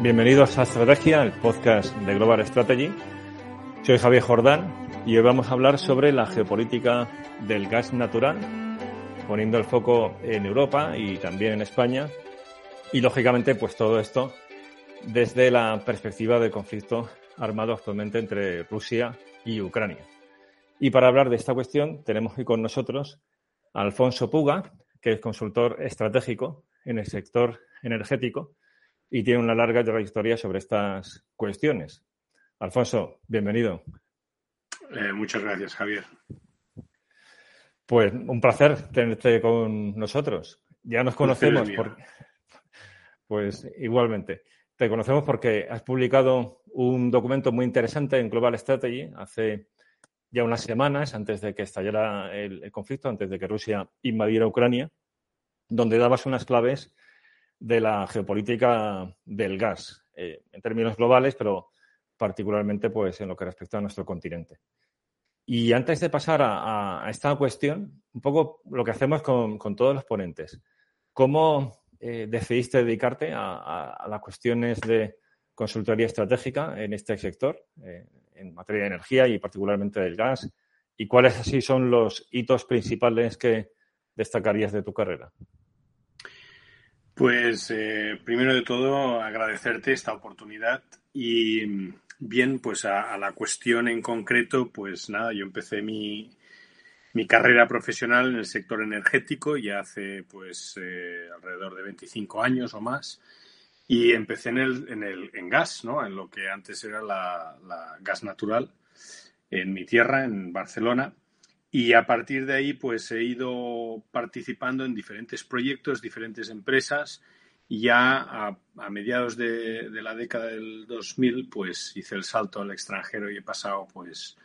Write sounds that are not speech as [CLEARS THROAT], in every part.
Bienvenidos a Estrategia, el podcast de Global Strategy. Soy Javier Jordán y hoy vamos a hablar sobre la geopolítica del gas natural, poniendo el foco en Europa y también en España. Y lógicamente, pues todo esto desde la perspectiva del conflicto armado actualmente entre Rusia y Ucrania. Y para hablar de esta cuestión tenemos hoy con nosotros a Alfonso Puga, que es consultor estratégico en el sector energético y tiene una larga trayectoria sobre estas cuestiones. Alfonso, bienvenido. Eh, muchas gracias, Javier. Pues un placer tenerte con nosotros. Ya nos conocemos. Pues igualmente. Te conocemos porque has publicado un documento muy interesante en Global Strategy hace ya unas semanas, antes de que estallara el conflicto, antes de que Rusia invadiera Ucrania, donde dabas unas claves de la geopolítica del gas, eh, en términos globales, pero particularmente pues, en lo que respecta a nuestro continente. Y antes de pasar a, esta cuestión, un poco lo que hacemos con, todos los ponentes. ¿Cómo eh, decidiste dedicarte a, las cuestiones de consultoría estratégica en este sector, eh, en materia de energía y particularmente del gas? ¿Y cuáles así son los hitos principales que destacarías de tu carrera? Pues eh, primero de todo agradecerte esta oportunidad y bien, pues a, la cuestión en concreto, pues nada, yo empecé mi, mi carrera profesional en el sector energético ya hace pues eh, alrededor de 25 años o más y empecé en el, en el en gas, ¿no? En lo que antes era la, la gas natural en mi tierra, en Barcelona y a partir de ahí, pues he ido participando en diferentes proyectos, diferentes empresas. Y ya a, mediados de, la década del 2000, pues hice el salto al extranjero y he pasado, pues,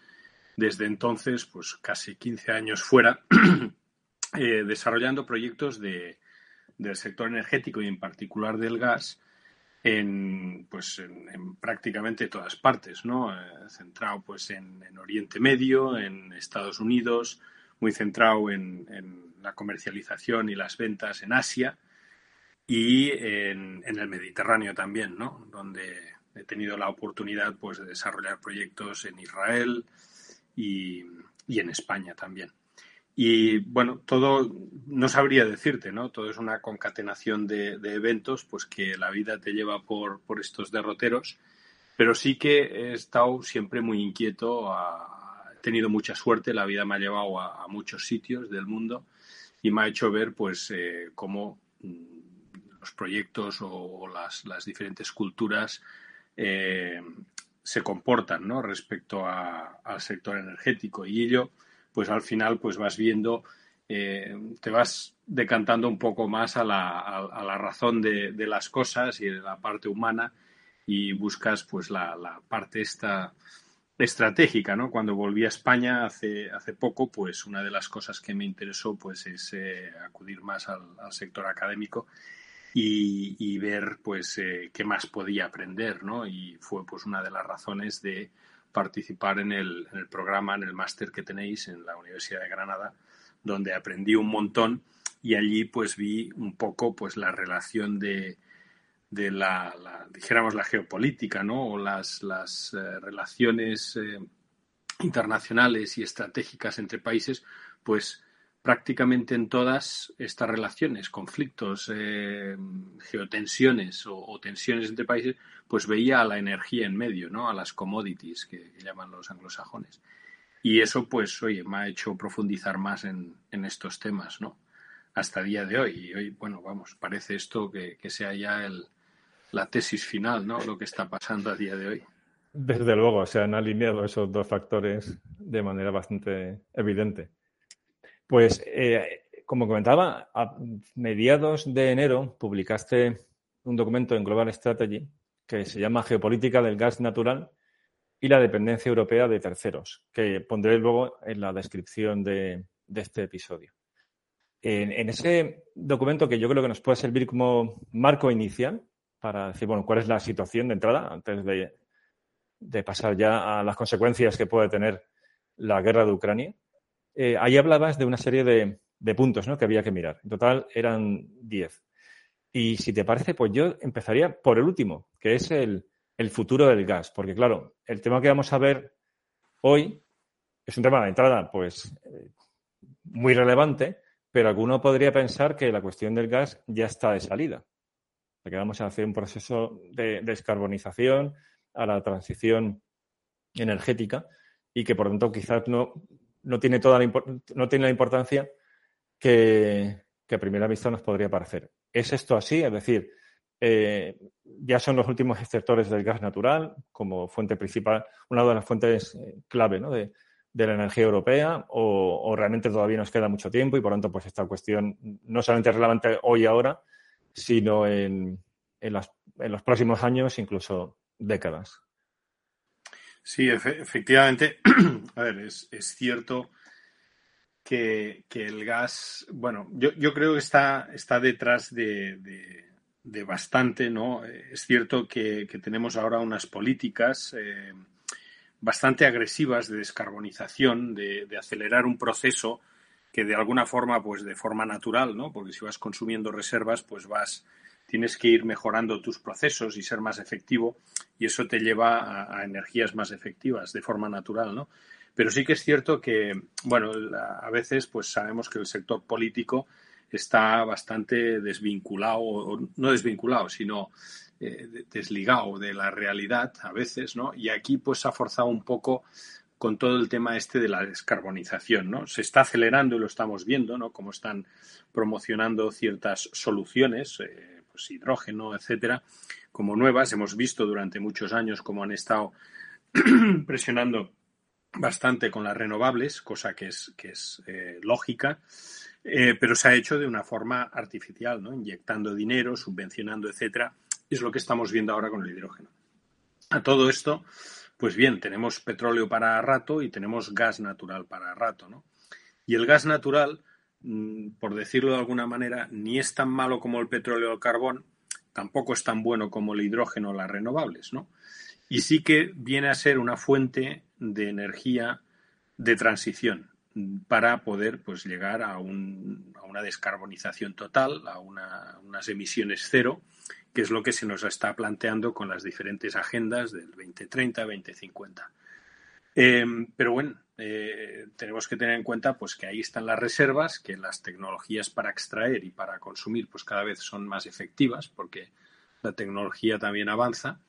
desde entonces, pues casi 15 años fuera, [CLEARS THROAT] eh, desarrollando proyectos de, del sector energético y en particular del gas en, pues, en, prácticamente todas partes, ¿no? Eh, centrado pues en, Oriente Medio, en Estados Unidos, muy centrado en, la comercialización y las ventas en Asia y en, el Mediterráneo también, ¿no? Donde he tenido la oportunidad pues de desarrollar proyectos en Israel y en España también. Y bueno, todo, no sabría decirte, ¿no? Todo es una concatenación de, eventos, pues que la vida te lleva por, por, estos derroteros, pero sí que he estado siempre muy inquieto, he tenido mucha suerte, la vida me ha llevado a, muchos sitios del mundo y me ha hecho ver, pues, eh, cómo mm, los proyectos o, las, las, diferentes culturas eh, se comportan, ¿no? Respecto al sector energético y ello pues al final pues vas viendo, eh, te vas decantando un poco más a la, a, la razón de, las cosas y de la parte humana y buscas pues la, parte esta estratégica, ¿no? Cuando volví a España hace, hace poco, pues una de las cosas que me interesó pues es eh, acudir más al, sector académico y, ver pues eh, qué más podía aprender, ¿no? Y fue pues una de las razones de participar en el, en el programa, en el máster que tenéis en la Universidad de Granada, donde aprendí un montón y allí pues vi un poco pues la relación de, de la, dijéramos la geopolítica, ¿no? O las, las eh, relaciones eh, internacionales y estratégicas entre países, pues prácticamente en todas estas relaciones, conflictos, eh, geotensiones o, tensiones entre países, pues veía a la energía en medio, ¿no? A las commodities que, llaman los anglosajones. Y eso, pues, oye, me ha hecho profundizar más en, estos temas, ¿no? Hasta día de hoy. Y hoy, bueno, vamos, parece esto que, sea ya el, la tesis final, ¿no? Lo que está pasando a día de hoy. Desde luego, se han alineado esos dos factores de manera bastante evidente. Pues, eh, como comentaba, a mediados de enero publicaste un documento en Global Strategy que se llama Geopolítica del gas natural y la dependencia europea de terceros, que pondré luego en la descripción de, este episodio. En, ese documento que yo creo que nos puede servir como marco inicial para decir, bueno, cuál es la situación de entrada antes de, de pasar ya a las consecuencias que puede tener la guerra de Ucrania. Eh, ahí hablabas de una serie de, puntos ¿no? que había que mirar. En total eran 10. Y si te parece, pues yo empezaría por el último, que es el, futuro del gas. Porque, claro, el tema que vamos a ver hoy es un tema de entrada, pues, eh, muy relevante, pero alguno podría pensar que la cuestión del gas ya está de salida. Que vamos a hacer un proceso de descarbonización a la transición energética y que, por tanto, quizás no, no tiene toda la, no tiene la importancia que, a primera vista nos podría parecer. ¿Es esto así? Es decir, eh, ya son los últimos sectores del gas natural como fuente principal, una de las fuentes eh, clave de, la energía europea, o, realmente todavía nos queda mucho tiempo y por tanto, pues esta cuestión no solamente es relevante hoy y ahora, sino en, en, en los próximos años, incluso décadas. Sí, efectivamente. [CLEARS THROAT] A ver, es, cierto que, el gas, bueno, yo, yo, creo que está, está detrás de, de, bastante, ¿no? Es cierto que, tenemos ahora unas políticas eh, bastante agresivas de descarbonización, de, de, acelerar un proceso que de alguna forma, pues de forma natural, ¿no? Porque si vas consumiendo reservas, pues vas, tienes que ir mejorando tus procesos y ser más efectivo y eso te lleva a, energías más efectivas de forma natural, ¿no? Pero sí que es cierto que, bueno, a veces pues sabemos que el sector político está bastante desvinculado, o no desvinculado, sino eh, desligado de la realidad a veces, ¿no? Y aquí pues ha forzado un poco con todo el tema este de la descarbonización, ¿no? Se está acelerando y lo estamos viendo, ¿no? Como están promocionando ciertas soluciones, eh, pues hidrógeno, etcétera, como nuevas. Hemos visto durante muchos años cómo han estado [CLEARS THROAT] presionando bastante con las renovables, cosa que es, que es eh, lógica, eh, pero se ha hecho de una forma artificial, ¿no? inyectando dinero, subvencionando, etcétera. Es lo que estamos viendo ahora con el hidrógeno. A todo esto, pues bien, tenemos petróleo para rato y tenemos gas natural para rato, ¿no? Y el gas natural, por decirlo de alguna manera, ni es tan malo como el petróleo o el carbón, tampoco es tan bueno como el hidrógeno o las renovables, ¿no? Y sí que viene a ser una fuente de energía de transición para poder pues, llegar a una descarbonización total, a unas emisiones cero, que es lo que se nos está planteando con las diferentes agendas del 2030, 2050. Em, pero bueno, eh, tenemos que tener en cuenta pues, que ahí están las reservas, que las tecnologías para extraer y para consumir pues, cada vez son más efectivas porque la tecnología también avanza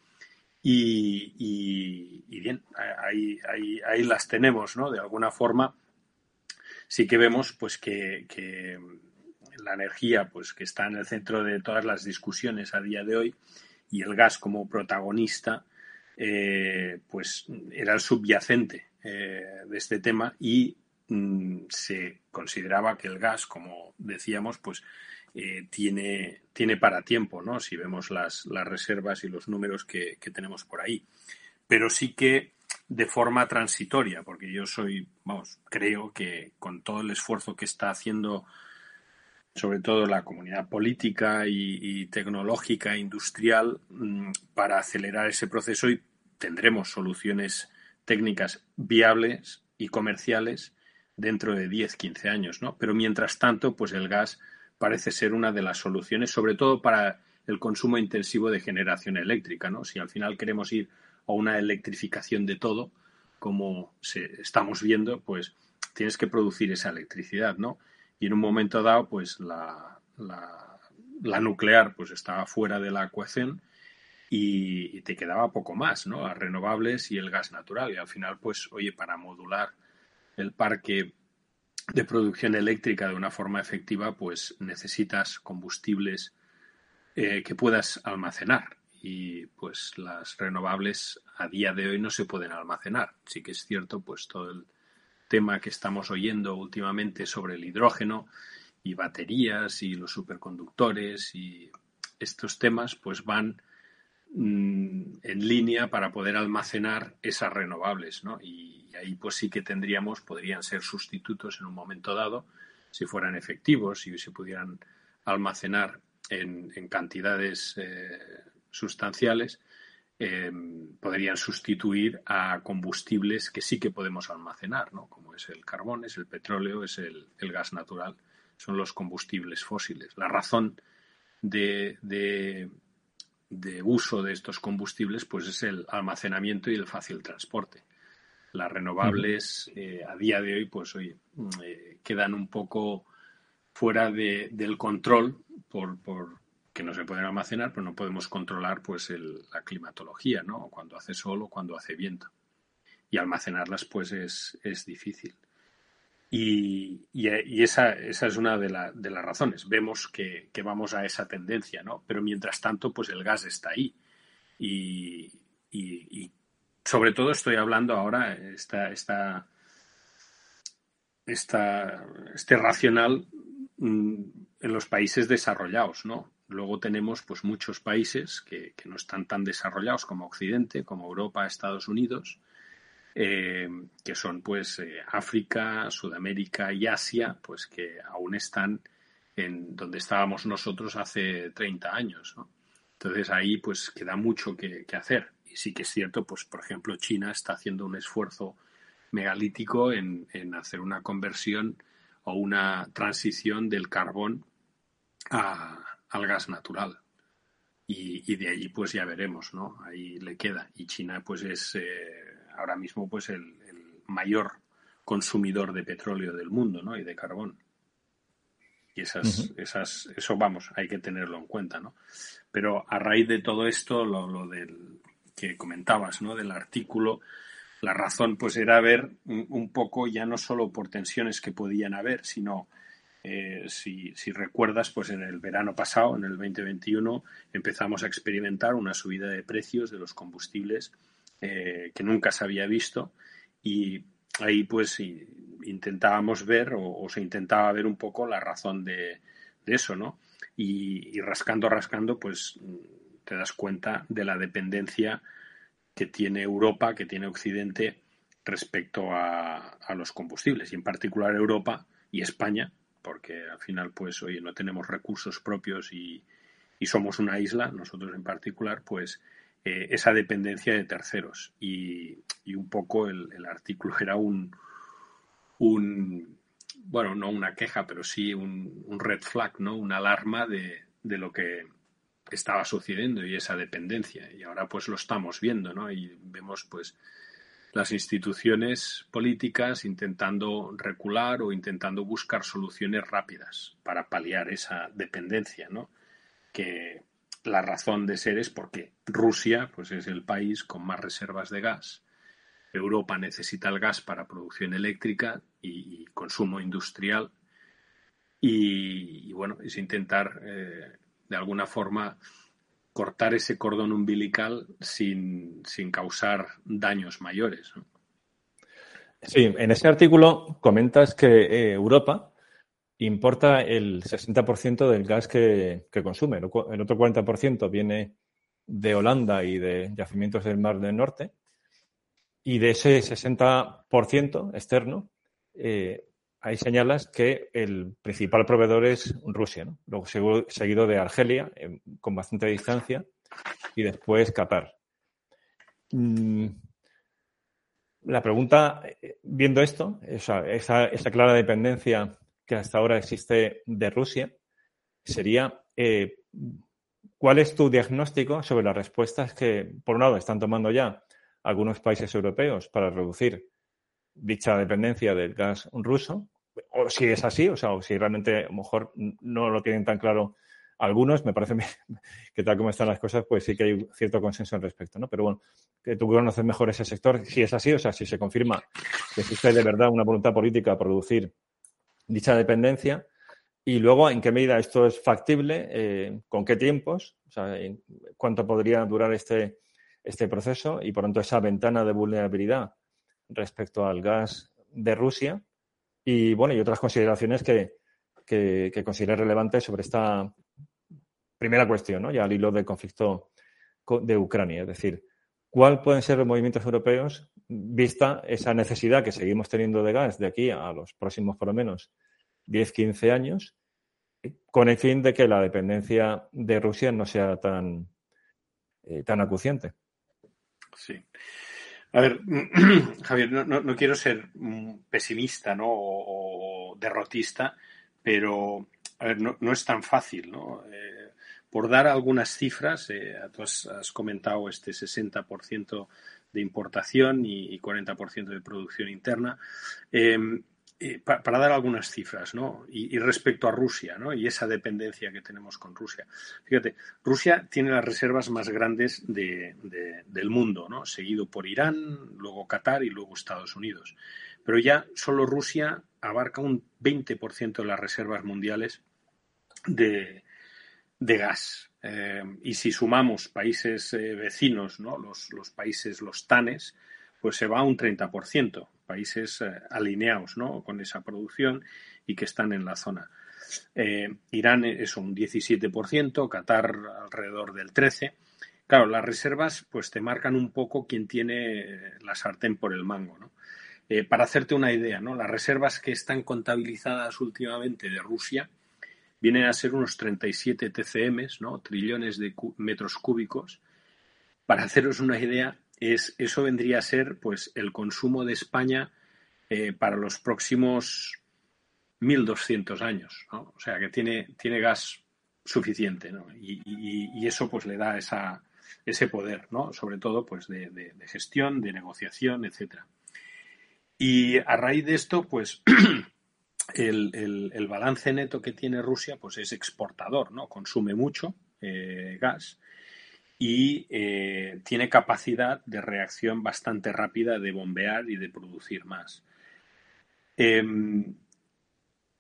y, bien, ahí, ahí, ahí, las tenemos, ¿no? De alguna forma sí que vemos pues que, la energía pues que está en el centro de todas las discusiones a día de hoy y el gas como protagonista eh, pues era el subyacente eh, de este tema y mm, se consideraba que el gas como decíamos pues eh, tiene, tiene para tiempo, ¿no? Si vemos las, las reservas y los números que, tenemos por ahí. Pero sí que de forma transitoria, porque yo soy, vamos, creo que con todo el esfuerzo que está haciendo sobre todo la comunidad política y, tecnológica, industrial, mm, para acelerar ese proceso y tendremos soluciones técnicas viables y comerciales dentro de 10, 15 años, ¿no? Pero mientras tanto, pues el gas parece ser una de las soluciones, sobre todo para el consumo intensivo de generación eléctrica, ¿no? Si al final queremos ir a una electrificación de todo, como se, estamos viendo, pues tienes que producir esa electricidad, ¿no? Y en un momento dado, pues la, la, nuclear pues estaba fuera de la ecuación y, te quedaba poco más, ¿no? Las renovables y el gas natural. Y al final, pues, oye, para modular el parque de producción eléctrica de una forma efectiva, pues necesitas combustibles eh, que puedas almacenar. Y pues las renovables a día de hoy no se pueden almacenar. Sí que es cierto, pues todo el tema que estamos oyendo últimamente sobre el hidrógeno y baterías y los superconductores y estos temas, pues van en línea para poder almacenar esas renovables, ¿no? Y, ahí pues sí que tendríamos, podrían ser sustitutos en un momento dado, si fueran efectivos y se pudieran almacenar en, cantidades eh, sustanciales eh, podrían sustituir a combustibles que sí que podemos almacenar, ¿no? como es el carbón, es el petróleo, es el, gas natural, son los combustibles fósiles. La razón de, uso de estos combustibles pues es el almacenamiento y el fácil transporte. Las renovables eh, a día de hoy pues oye, eh, quedan un poco fuera de, del control por, por, que no se pueden almacenar, pero no podemos controlar pues la climatología, ¿no? Cuando hace sol o cuando hace viento. Y almacenarlas pues es, difícil. Y, esa, esa, es una de, de, las razones. Vemos que, vamos a esa tendencia, ¿no? Pero mientras tanto, pues el gas está ahí. Y, sobre todo estoy hablando ahora, esta, este racional mm, en los países desarrollados, ¿no? Luego tenemos pues muchos países que, no están tan desarrollados como Occidente, como Europa, Estados Unidos, eh, que son pues eh, África, Sudamérica y Asia, pues que aún están en donde estábamos nosotros hace 30 años. Entonces ahí pues queda mucho que, hacer. Y sí que es cierto, pues por ejemplo China está haciendo un esfuerzo megalítico en, en hacer una conversión o una transición del carbón al gas natural. Y, de allí pues ya veremos, ¿no? Ahí le queda. Y China pues es eh, ahora mismo pues el, mayor consumidor de petróleo del mundo, ¿no? Y de carbón. Y esas, esas, eso vamos, hay que tenerlo en cuenta, ¿no? Pero a raíz de todo esto, lo, lo del que comentabas, ¿no? Del artículo, la razón pues era ver un poco ya no solo por tensiones que podían haber, sino eh, si, recuerdas, pues en el verano pasado, en el 2021, empezamos a experimentar una subida de precios de los combustibles eh, que nunca se había visto y ahí pues intentábamos ver o, se intentaba ver un poco la razón de, eso, ¿no? Y, rascando, rascando, pues te das cuenta de la dependencia que tiene Europa, que tiene Occidente respecto a, los combustibles y en particular Europa y España, porque al final, pues, oye, no tenemos recursos propios y, somos una isla, nosotros en particular, pues, eh, esa dependencia de terceros. Y, un poco el, artículo era un, bueno, no una queja, pero sí un, un red flag, ¿no? Una alarma de, de, lo que estaba sucediendo y esa dependencia. Y ahora, pues, lo estamos viendo, ¿no? Y vemos, pues, las instituciones políticas intentando recular o intentando buscar soluciones rápidas para paliar esa dependencia, ¿no? Que la razón de ser es porque Rusia pues es el país con más reservas de gas. Europa necesita el gas para producción eléctrica y, consumo industrial. Y, bueno, es intentar eh, de alguna forma cortar ese cordón umbilical sin, causar daños mayores. Sí, en ese artículo comentas que eh, Europa importa el 60% del gas que, consume. El otro 40% viene de Holanda y de yacimientos del Mar del Norte. Y de ese 60% externo, eh, ahí señalas que el principal proveedor es Rusia, luego seguido de Argelia, con bastante distancia, y después Qatar. Mm, la pregunta, eh, viendo esto, esa, esa, clara dependencia que hasta ahora existe de Rusia, sería eh, ¿cuál es tu diagnóstico sobre las respuestas que, por un lado, están tomando ya algunos países europeos para reducir dicha dependencia del gas ruso o si es así, o sea, o si realmente a lo mejor no lo tienen tan claro algunos, me parece [LAUGHS] que tal como están las cosas, pues sí que hay cierto consenso al respecto, ¿no? Pero bueno, que tú conoces mejor ese sector, si es así, o sea, si se confirma que existe de verdad una voluntad política a producir dicha dependencia, y luego en qué medida esto es factible, eh, con qué tiempos, cuánto podría durar este, este proceso y por tanto esa ventana de vulnerabilidad respecto al gas de Rusia y bueno, y otras consideraciones que, que, considere relevantes sobre esta primera cuestión. Ya al hilo del conflicto de Ucrania. Es decir, ¿cuál pueden ser los movimientos europeos vista esa necesidad que seguimos teniendo de gas de aquí a los próximos, por lo menos, 10, 15 años, con el fin de que la dependencia de Rusia no sea tan, tan acuciente. Sí. A ver, [CLEARS THROAT] Javier, no, quiero ser pesimista ¿no? o, derrotista, pero a ver, no, es tan fácil. ¿no? Eh, por dar algunas cifras, eh, tú has, comentado este 60% de importación y, y 40% de producción interna. Eh, para dar algunas cifras. Y, respecto a Rusia. Y esa dependencia que tenemos con Rusia. Fíjate, Rusia tiene las reservas más grandes del mundo. Seguido por Irán, luego Qatar y luego Estados Unidos. Pero ya solo Rusia abarca un 20% de las reservas mundiales de, gas. Eh, y si sumamos países eh, vecinos, ¿no? Los, los países, los TANES, pues se va a un 30% países eh, alineados ¿no? con esa producción y que están en la zona. Eh, Irán es un 17%, Qatar alrededor del 13%. Claro, las reservas pues te marcan un poco quién tiene la sartén por el mango. ¿no? Para hacerte una idea, ¿no? las reservas que están contabilizadas últimamente de Rusia vienen a ser unos 37 TCM, ¿no? trillones de metros cúbicos. Para haceros una idea, es, eso vendría a ser pues el consumo de España eh, para los próximos 1.200 años. O sea, que tiene, tiene gas suficiente y, eso pues le da esa, ese poder, ¿no? sobre todo pues de, gestión, de negociación, etcétera. Y a raíz de esto, pues [CLEARS THROAT] el, balance neto que tiene Rusia pues es exportador, ¿no? consume mucho eh, gas y eh, tiene capacidad de reacción bastante rápida de bombear y de producir más. Em,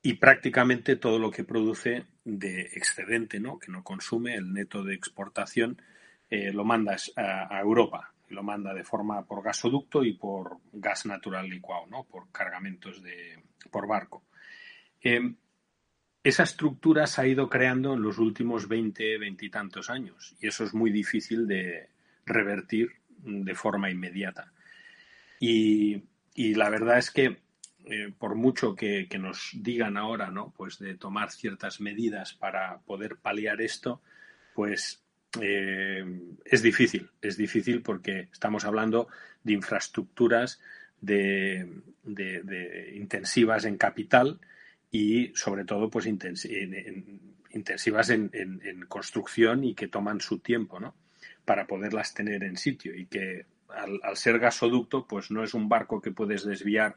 y prácticamente todo lo que produce de excedente, ¿no? que no consume, el neto de exportación, eh, lo manda a, Europa. Lo manda de forma por gasoducto y por gas natural licuado, ¿no? por cargamentos de, por barco. Em, esa estructura se ha ido creando en los últimos 20, 20 y tantos años y eso es muy difícil de revertir de forma inmediata. Y, la verdad es que eh, por mucho que, nos digan ahora, ¿no? Pues de tomar ciertas medidas para poder paliar esto, pues eh, es difícil, es difícil porque estamos hablando de infraestructuras de intensivas en capital y sobre todo pues intensivas en, construcción y que toman su tiempo ¿no? para poderlas tener en sitio y que al, ser gasoducto pues no es un barco que puedes desviar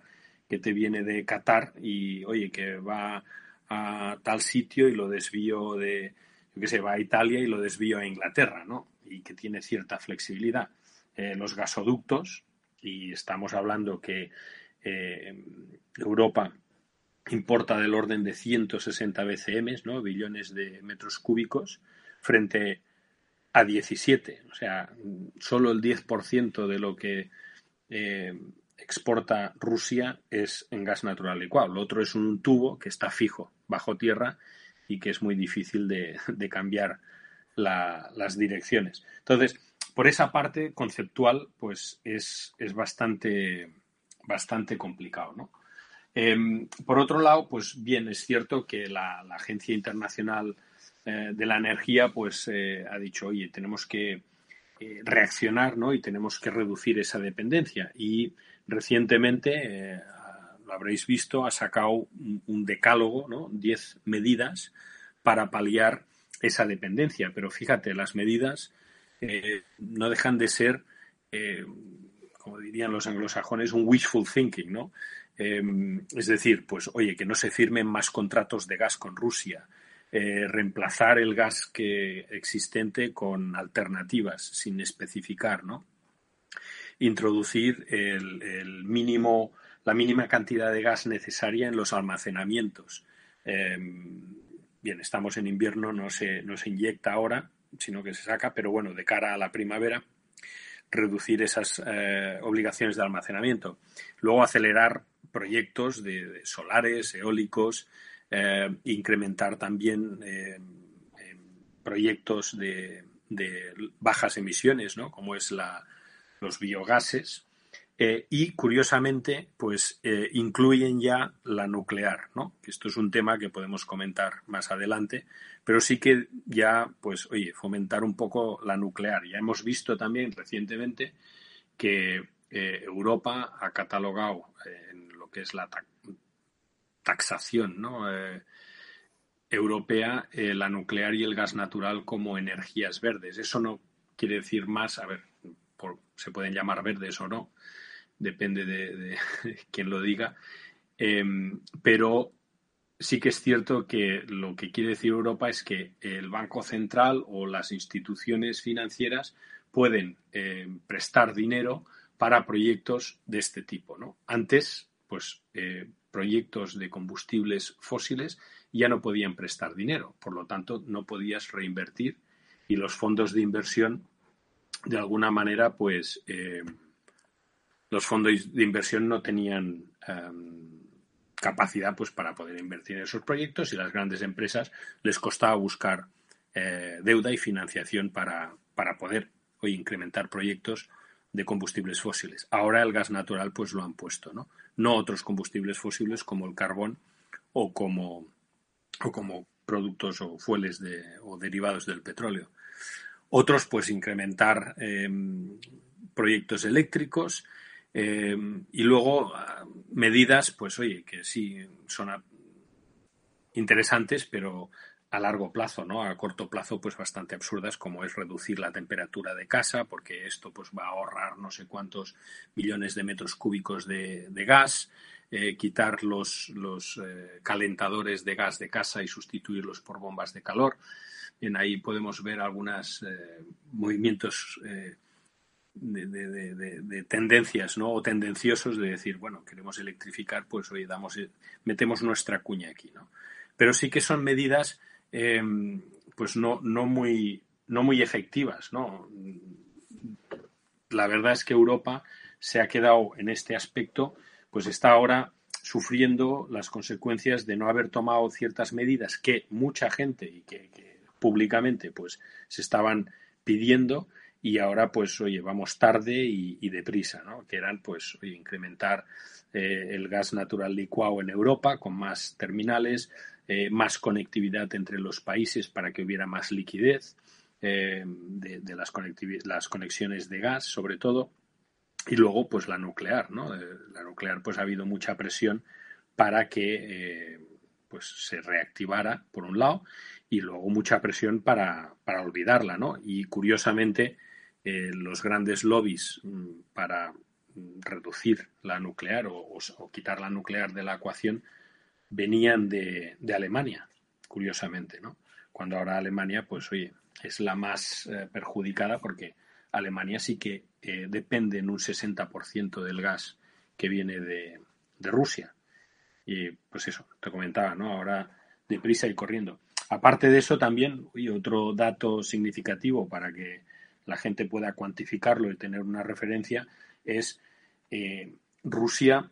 que te viene de Qatar y oye que va a tal sitio y lo desvío de yo qué sé va a Italia y lo desvío a Inglaterra ¿no? y que tiene cierta flexibilidad eh, los gasoductos y estamos hablando que eh, Europa importa del orden de 160 BCM, ¿no? billones de metros cúbicos, frente a 17. O sea, solo el 10% de lo que eh, exporta Rusia es en gas natural licuado. Lo otro es un tubo que está fijo bajo tierra y que es muy difícil de, cambiar las direcciones. Entonces, por esa parte conceptual, pues es, es bastante, bastante complicado, ¿no? Em, por otro lado, pues bien, es cierto que la, Agencia Internacional eh, de la Energía pues eh, ha dicho, oye, tenemos que eh, reaccionar ¿no? y tenemos que reducir esa dependencia. Y recientemente, lo habréis visto, ha sacado un, decálogo, ¿no? 10 medidas para paliar esa dependencia. Pero fíjate, las medidas no dejan de ser, como dirían los anglosajones, un wishful thinking, ¿no? Em, es decir, pues oye, que no se firmen más contratos de gas con Rusia, eh, reemplazar el gas que existente con alternativas sin especificar, ¿no? Introducir el, mínimo, la mínima cantidad de gas necesaria en los almacenamientos. Em, bien, estamos en invierno, no se, no se inyecta ahora, sino que se saca, pero bueno, de cara a la primavera, reducir esas eh, obligaciones de almacenamiento. Luego acelerar proyectos de, solares, eólicos, eh, incrementar también eh, proyectos de, bajas emisiones, ¿no? como es la, los biogases, Eh, y curiosamente, pues incluyen ya la nuclear, ¿no? Esto es un tema que podemos comentar más adelante, pero sí que ya, pues, oye, fomentar un poco la nuclear. Ya hemos visto también recientemente que Europa ha catalogado en que es la taxación, ¿no? europea la nuclear y el gas natural como energías verdes. Eso no quiere decir más, a ver, se pueden llamar verdes o no, depende de, [LAUGHS] quien lo diga, em, pero sí que es cierto que lo que quiere decir Europa es que el Banco Central o las instituciones financieras pueden em, prestar dinero para proyectos de este tipo. ¿no? Antes, pues eh, proyectos de combustibles fósiles ya no podían prestar dinero, por lo tanto no podías reinvertir y los fondos de inversión de alguna manera pues em, los fondos de inversión no tenían em, capacidad pues, para poder invertir en esos proyectos y las grandes empresas les costaba buscar eh, deuda y financiación para, para poder hoy incrementar proyectos de combustibles fósiles. Ahora el gas natural pues lo han puesto, ¿no? No otros combustibles fósiles como el carbón o como, o como productos o fueles o derivados del petróleo. Otros pues incrementar em, proyectos eléctricos eh, y luego ah, medidas, pues oye, que sí son interesantes, pero a largo plazo, ¿no? A corto plazo, pues bastante absurdas, como es reducir la temperatura de casa, porque esto pues va a ahorrar no sé cuántos millones de metros cúbicos de, gas, eh, quitar los, los eh, calentadores de gas de casa y sustituirlos por bombas de calor. En ahí podemos ver algunos movimientos de, tendencias, ¿no? O tendenciosos de decir, bueno, queremos electrificar, pues hoy damos, eh, metemos nuestra cuña aquí, ¿no? Pero sí que son medidas, em, pues no, no muy, no muy efectivas, ¿no? La verdad es que Europa se ha quedado en este aspecto, pues está ahora sufriendo las consecuencias de no haber tomado ciertas medidas que mucha gente y que, públicamente pues se estaban pidiendo y ahora pues oye vamos tarde y, deprisa no que eran pues oye, incrementar eh, el gas natural licuado en Europa con más terminales eh, más conectividad entre los países para que hubiera más liquidez eh, de, las, conexiones de gas sobre todo y luego pues la nuclear no la nuclear pues ha habido mucha presión para que pues se reactivara por un lado y luego mucha presión para, para olvidarla, ¿no? Y curiosamente, eh, los grandes lobbies mm, para mm, reducir la nuclear o, quitar la nuclear de la ecuación venían de, Alemania, curiosamente, ¿no? Cuando ahora Alemania, pues oye, es la más eh, perjudicada porque Alemania sí que eh, depende en un 60% del gas que viene de, de, Rusia. Y pues eso, te comentaba, ¿no? Ahora deprisa y corriendo. Aparte de eso, también, y otro dato significativo para que la gente pueda cuantificarlo y tener una referencia, es eh, Rusia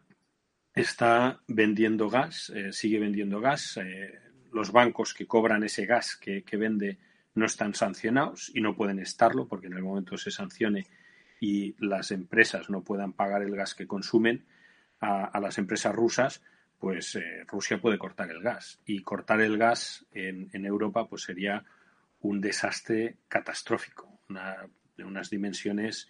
está vendiendo gas, eh, sigue vendiendo gas. Eh, los bancos que cobran ese gas que, vende no están sancionados y no pueden estarlo porque en el momento se sancione y las empresas no puedan pagar el gas que consumen a, las empresas rusas, pues Rusia puede cortar el gas. Y cortar el gas en, en Europa pues sería un desastre catastrófico de unas dimensiones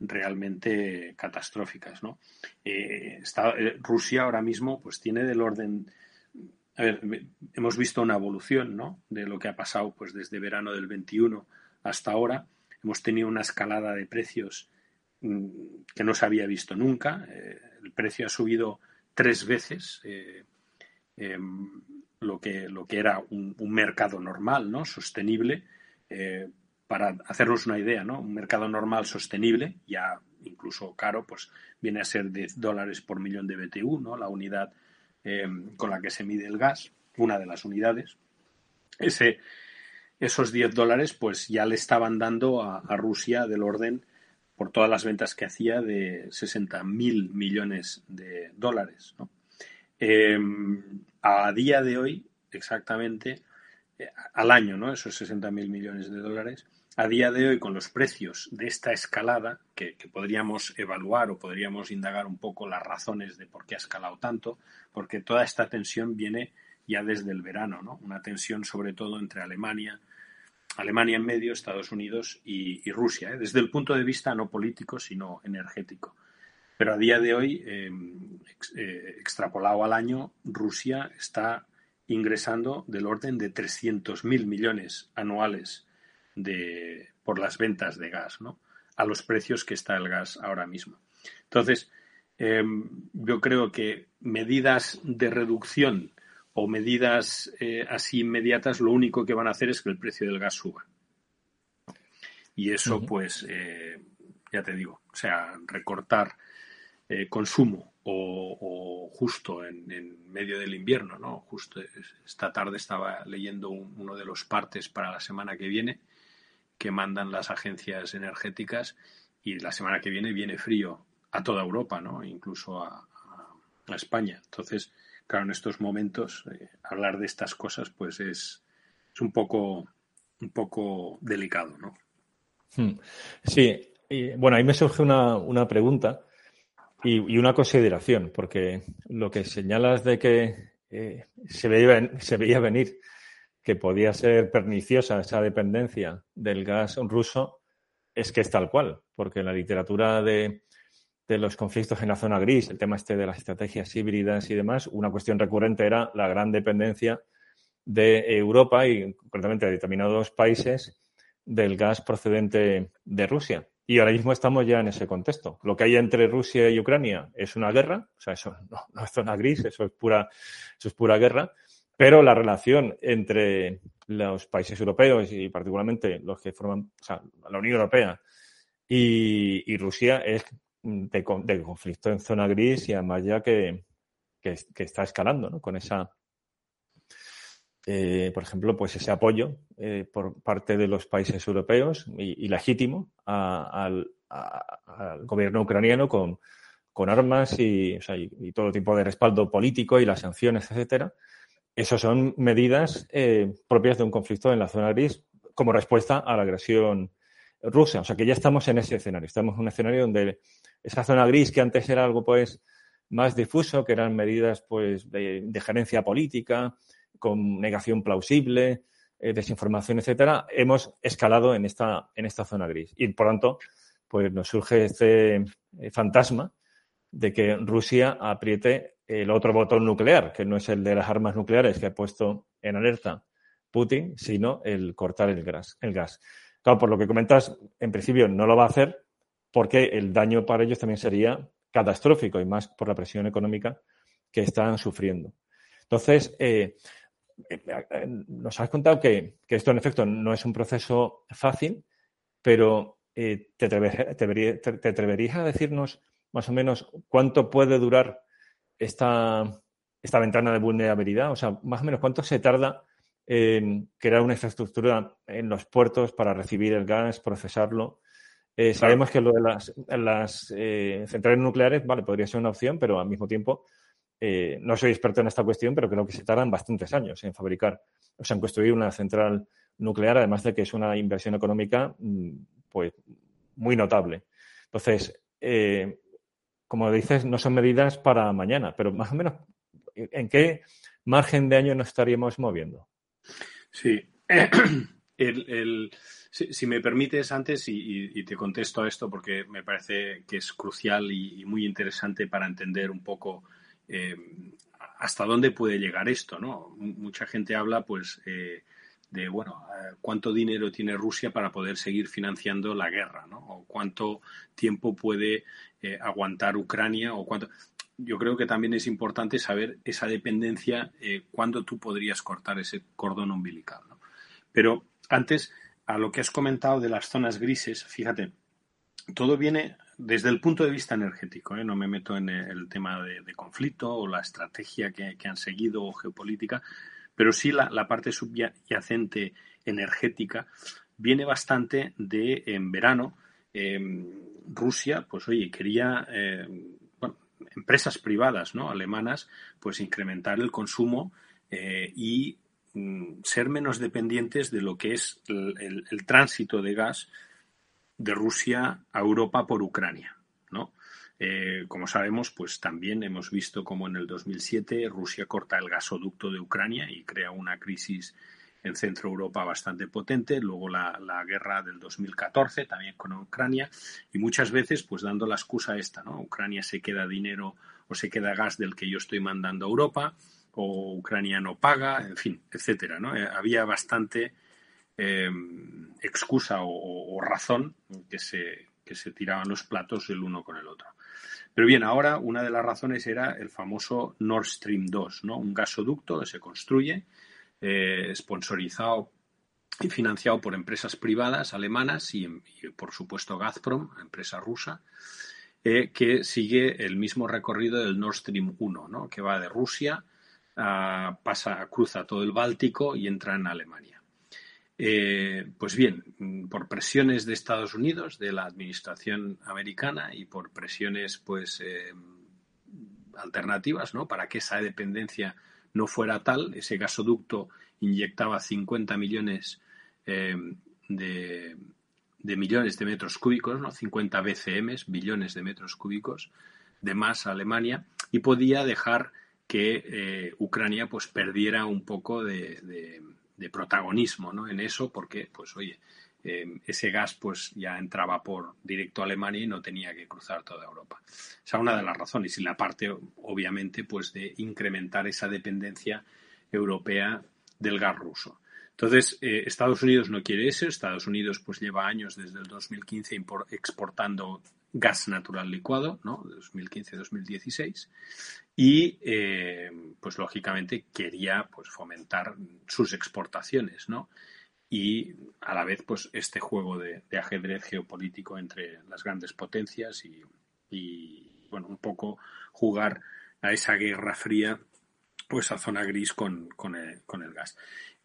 realmente catastróficas. ¿no? Eh, eh, Rusia ahora mismo pues tiene del orden... Hemos visto una evolución ¿no? de lo que ha pasado pues, desde verano del 21 hasta ahora. Hemos tenido una escalada de precios mm, que no se había visto nunca. Eh, el precio ha subido tres veces em, lo, que, lo que era un, mercado normal, ¿no? sostenible para hacernos una idea, ¿no? Un mercado normal sostenible, ya incluso caro, pues viene a ser 10 dólares por millón de BTU, ¿no? La unidad em, con la que se mide el gas, una de las unidades. Ese, esos 10 dólares, pues ya le estaban dando a, Rusia del orden, por todas las ventas que hacía, de 60 mil millones de dólares. Em, a día de hoy, exactamente, eh, al año, ¿no? Esos 60 mil millones de dólares, a día de hoy con los precios de esta escalada, que, podríamos evaluar o podríamos indagar un poco las razones de por qué ha escalado tanto, porque toda esta tensión viene ya desde el verano, ¿no? Una tensión sobre todo entre Alemania, Alemania en medio, Estados Unidos y, Rusia, ¿eh? desde el punto de vista no político, sino energético. Pero a día de hoy, eh, eh, extrapolado al año, Rusia está ingresando del orden de 300.000 millones anuales de, por las ventas de gas, ¿no? A los precios que está el gas ahora mismo. Entonces, em, yo creo que medidas de reducción o medidas eh, así inmediatas lo único que van a hacer es que el precio del gas suba. Y eso, pues, eh, ya te digo, o sea, recortar eh, consumo o, justo en, medio del invierno, ¿no? Justo esta tarde estaba leyendo uno de los partes para la semana que viene que mandan las agencias energéticas y la semana que viene viene frío a toda Europa, ¿no? Incluso a, España. Entonces, claro, en estos momentos eh, hablar de estas cosas, pues es, es, un poco un poco delicado, ¿no? Hmm. Sí, y, bueno, ahí me surge una, una pregunta y, una consideración, porque lo que señalas de que eh, se, veía, se veía venir que podía ser perniciosa esa dependencia del gas ruso, es que es tal cual, porque en la literatura de, los conflictos en la zona gris, el tema este de las estrategias híbridas y demás, una cuestión recurrente era la gran dependencia de Europa y concretamente de determinados países del gas procedente de Rusia. Y ahora mismo estamos ya en ese contexto. Lo que hay entre Rusia y Ucrania es una guerra, o sea, eso no, es zona gris, eso es pura, eso es pura guerra, pero la relación entre los países europeos y particularmente los que forman o sea, la Unión Europea y, Rusia es de, conflicto en zona gris y además ya que, que está escalando ¿no? con esa eh, por ejemplo, pues ese apoyo eh, por parte de los países europeos y, legítimo al, gobierno ucraniano con, armas y, todo tipo de respaldo político y las sanciones, etcétera. Esas son medidas eh, propias de un conflicto en la zona gris como respuesta a la agresión rusa. O sea que ya estamos en ese escenario. Estamos en un escenario donde esa zona gris que antes era algo pues más difuso, que eran medidas pues de, gerencia política, con negación plausible, eh, desinformación, etcétera, hemos escalado en esta, en esta zona gris. Y por tanto, pues nos surge este eh, fantasma de que Rusia apriete el otro botón nuclear, que no es el de las armas nucleares que ha puesto en alerta Putin, sino el cortar el gas. El. Claro, por lo que comentas, en principio no lo va a hacer porque el daño para ellos también sería catastrófico y más por la presión económica que están sufriendo. Entonces, eh, eh, nos has contado que, esto en efecto no es un proceso fácil, pero eh, te, atreverías a decirnos más o menos cuánto puede durar esta, esta ventana de vulnerabilidad? O sea, más o menos cuánto se tarda en crear una infraestructura en los puertos para recibir el gas, procesarlo. sabemos que lo de las, las centrales nucleares, vale, podría ser una opción, pero al mismo tiempo eh, no soy experto en esta cuestión, pero creo que se tardan bastantes años en fabricar, o sea, en construir una central nuclear, además de que es una inversión económica mm, pues muy notable. Entonces, eh, como dices, no son medidas para mañana, pero más o menos, ¿en qué margen de año nos estaríamos moviendo? Sí. [CLEARS THROAT] si, me permites antes, y, te contesto a esto porque me parece que es crucial y muy interesante para entender un poco eh, hasta dónde puede llegar esto, ¿no? Mucha gente habla, pues, eh, de, bueno, eh, cuánto dinero tiene Rusia para poder seguir financiando la guerra, ¿no? O cuánto tiempo puede aguantar Ucrania o cuánto... Yo creo que también es importante saber esa dependencia, cuándo tú podrías cortar ese cordón umbilical, ¿no? Pero antes, a lo que has comentado de las zonas grises, fíjate, todo viene desde el punto de vista energético, ¿eh? no me meto en el tema de, conflicto o la estrategia que, han seguido o geopolítica, pero sí la, parte subyacente energética viene bastante de en verano. Em, Rusia, pues oye, quería, em, empresas privadas, ¿no? Alemanas, pues incrementar el consumo eh, y mm, ser menos dependientes de lo que es el, tránsito de gas de Rusia a Europa por Ucrania, ¿no? Eh, como sabemos, pues también hemos visto como en el 2007 Rusia corta el gasoducto de Ucrania y crea una crisis en Centro Europa bastante potente, luego la, guerra del 2014 también con Ucrania y muchas veces pues dando la excusa esta, ¿no? Ucrania se queda dinero o se queda gas del que yo estoy mandando a Europa o Ucrania no paga, en fin, etcétera, ¿no? Eh, había bastante eh, excusa o, razón que se, que se tiraban los platos el uno con el otro. Pero bien, ahora una de las razones era el famoso Nord Stream 2, ¿no? Un gasoducto que se construye eh, sponsorizado y financiado por empresas privadas alemanas y, por supuesto Gazprom, empresa rusa, eh, que sigue el mismo recorrido del Nord Stream 1, ¿no? que va de Rusia, pasa, cruza todo el Báltico y entra en Alemania. Eh, pues bien, por presiones de Estados Unidos, de la administración americana y por presiones pues alternativas, ¿no? Para que esa dependencia no fuera tal, ese gasoducto inyectaba 50 millones eh, de, millones de metros cúbicos, ¿no? 50 BCM, billones de metros cúbicos de más a Alemania, y podía dejar que eh, Ucrania pues perdiera un poco de, de protagonismo ¿no? en eso, porque, pues oye, eh, ese gas pues ya entraba por directo a Alemania y no tenía que cruzar toda Europa. Esa es una de las razones y la parte obviamente pues de incrementar esa dependencia europea del gas ruso. Entonces, eh, Estados Unidos no quiere eso. Estados Unidos pues lleva años desde el 2015 exportando gas natural licuado, ¿no? 2015-2016. Y, eh, pues lógicamente quería pues fomentar sus exportaciones, ¿no? Y a la vez pues este juego de, ajedrez geopolítico entre las grandes potencias y, bueno un poco jugar a esa guerra fría pues a zona gris con, el, gas.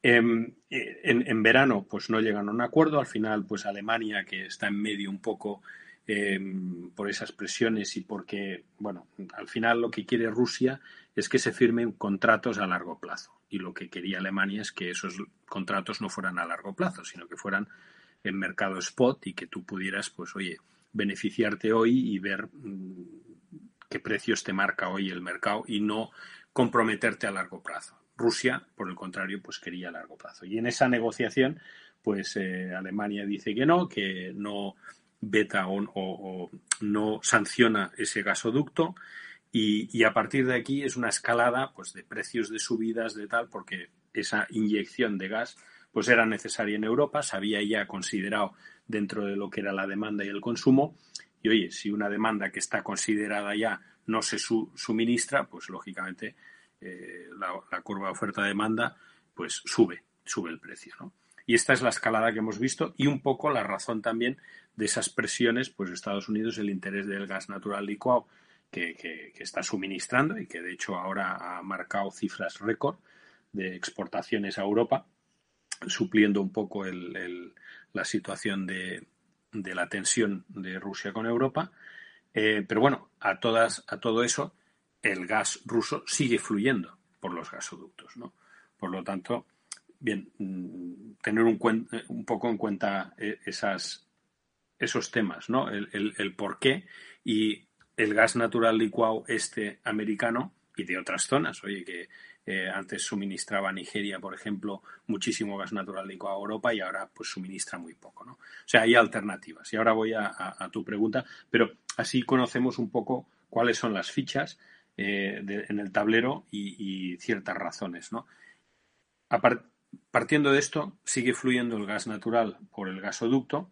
Em, en, en, verano pues no llegan a un acuerdo, al final pues Alemania que está en medio un poco em, por esas presiones y porque, bueno, al final lo que quiere Rusia es que se firmen contratos a largo plazo y lo que quería Alemania es que esos contratos no fueran a largo plazo, sino que fueran en mercado spot y que tú pudieras, pues, oye, beneficiarte hoy y ver mm, qué precios te marca hoy el mercado y no comprometerte a largo plazo. Rusia, por el contrario, pues quería a largo plazo. Y en esa negociación, pues eh, Alemania dice que no, que no veta o no sanciona ese gasoducto y, a partir de aquí es una escalada pues, de precios de subidas de tal, porque esa inyección de gas pues era necesaria en Europa, se había ya considerado dentro de lo que era la demanda y el consumo. Y oye, si una demanda que está considerada ya no se suministra, pues lógicamente eh, la, curva de oferta-demanda pues sube, sube el precio. ¿no? Y esta es la escalada que hemos visto y un poco la razón también de esas presiones, pues Estados Unidos, el interés del gas natural licuado que, está suministrando y que de hecho ahora ha marcado cifras récord de exportaciones a Europa, supliendo un poco la situación de, la tensión de Rusia con Europa. Eh, pero bueno, a, todas, a todo eso, el gas ruso sigue fluyendo por los gasoductos. ¿no? Por lo tanto, bien, mm, tener un, un poco en cuenta eh, esas, esos temas, ¿no? El por qué y el gas natural licuado este americano y de otras zonas. Oye, que eh, antes suministraba Nigeria, por ejemplo, muchísimo gas natural licuado a Europa y ahora pues suministra muy poco, ¿no? O sea, hay alternativas. Y ahora voy a, tu pregunta, pero así conocemos un poco cuáles son las fichas eh, en el tablero y, ciertas razones, ¿no? partiendo de esto, sigue fluyendo el gas natural por el gasoducto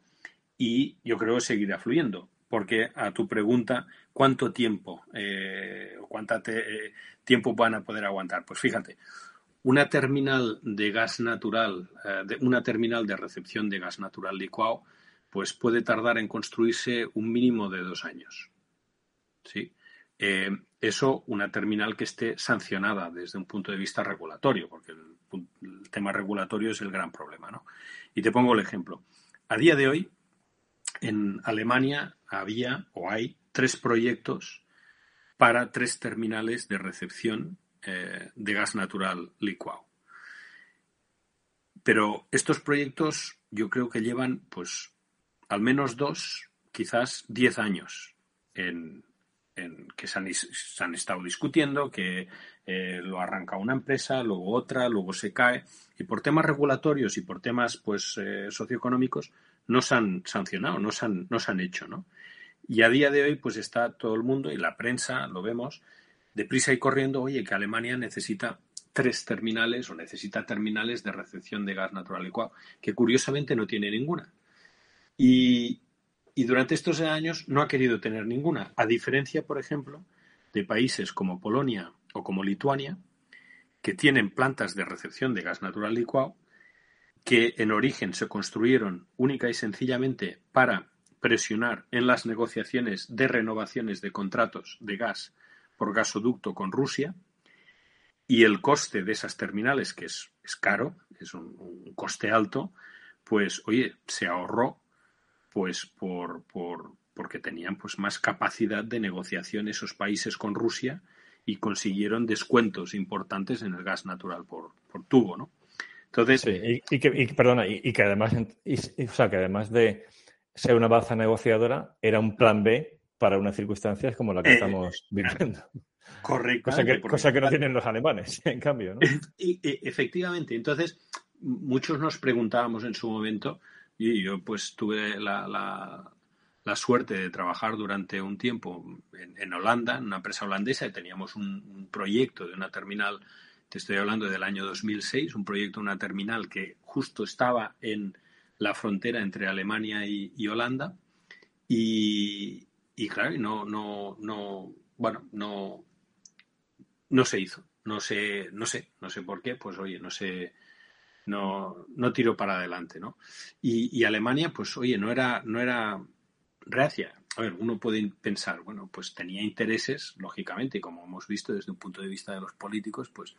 y yo creo que seguirá fluyendo porque a tu pregunta, ¿cuánto tiempo eh, eh, tiempo van a poder aguantar? Pues fíjate, una terminal de gas natural, eh, de, una terminal de recepción de gas natural licuado, pues puede tardar en construirse un mínimo de dos años. ¿Sí? eso, una terminal que esté sancionada desde un punto de vista regulatorio, porque el, el tema regulatorio es el gran problema. ¿no? Y te pongo el ejemplo. A día de hoy, en Alemania había o hay tres proyectos para tres terminales de recepción eh, de gas natural licuado. pero estos proyectos yo creo que llevan, pues, al menos dos, quizás diez años en, que se han, estado discutiendo, que eh, lo arranca una empresa, luego otra, luego se cae, y por temas regulatorios y por temas pues eh, socioeconómicos no se han sancionado, no se han, no se han hecho, ¿no? Y a día de hoy, pues está todo el mundo y la prensa, lo vemos, deprisa y corriendo, oye, que Alemania necesita tres terminales o necesita terminales de recepción de gas natural licuado, que curiosamente no tiene ninguna. Y, y durante estos años no ha querido tener ninguna, a diferencia, por ejemplo, de países como Polonia o como Lituania, que tienen plantas de recepción de gas natural licuado, que en origen se construyeron única y sencillamente para presionar en las negociaciones de renovaciones de contratos de gas por gasoducto con Rusia, y el coste de esas terminales, que es, caro, es un, coste alto, pues oye, se ahorró pues por, por, porque tenían pues más capacidad de negociación esos países con Rusia y consiguieron descuentos importantes en el gas natural por, por tubo, ¿no? Entonces, y, que, perdona, y, que además, o sea, que además de ser una baza negociadora, era un plan B para unas circunstancias como la que eh, estamos viviendo. Correcto. Cosa que, cosa que no tienen los alemanes, [LAUGHS] en cambio, efectivamente. Entonces, muchos nos preguntábamos en su momento, y yo pues tuve la, la, suerte de trabajar durante un tiempo en, Holanda, en una empresa holandesa, y teníamos un, proyecto de una terminal, te estoy hablando del año 2006, un proyecto de una terminal que justo estaba en la frontera entre Alemania y, Holanda. Y, claro, no, no, no, bueno, no, no se hizo. No sé, no sé, no sé por qué, pues oye, no sé, no, no tiró para adelante, ¿no? Y, Alemania, pues oye, no era, no era reacia. A ver, uno puede pensar, bueno, pues tenía intereses, lógicamente, y como hemos visto desde un punto de vista de los políticos, pues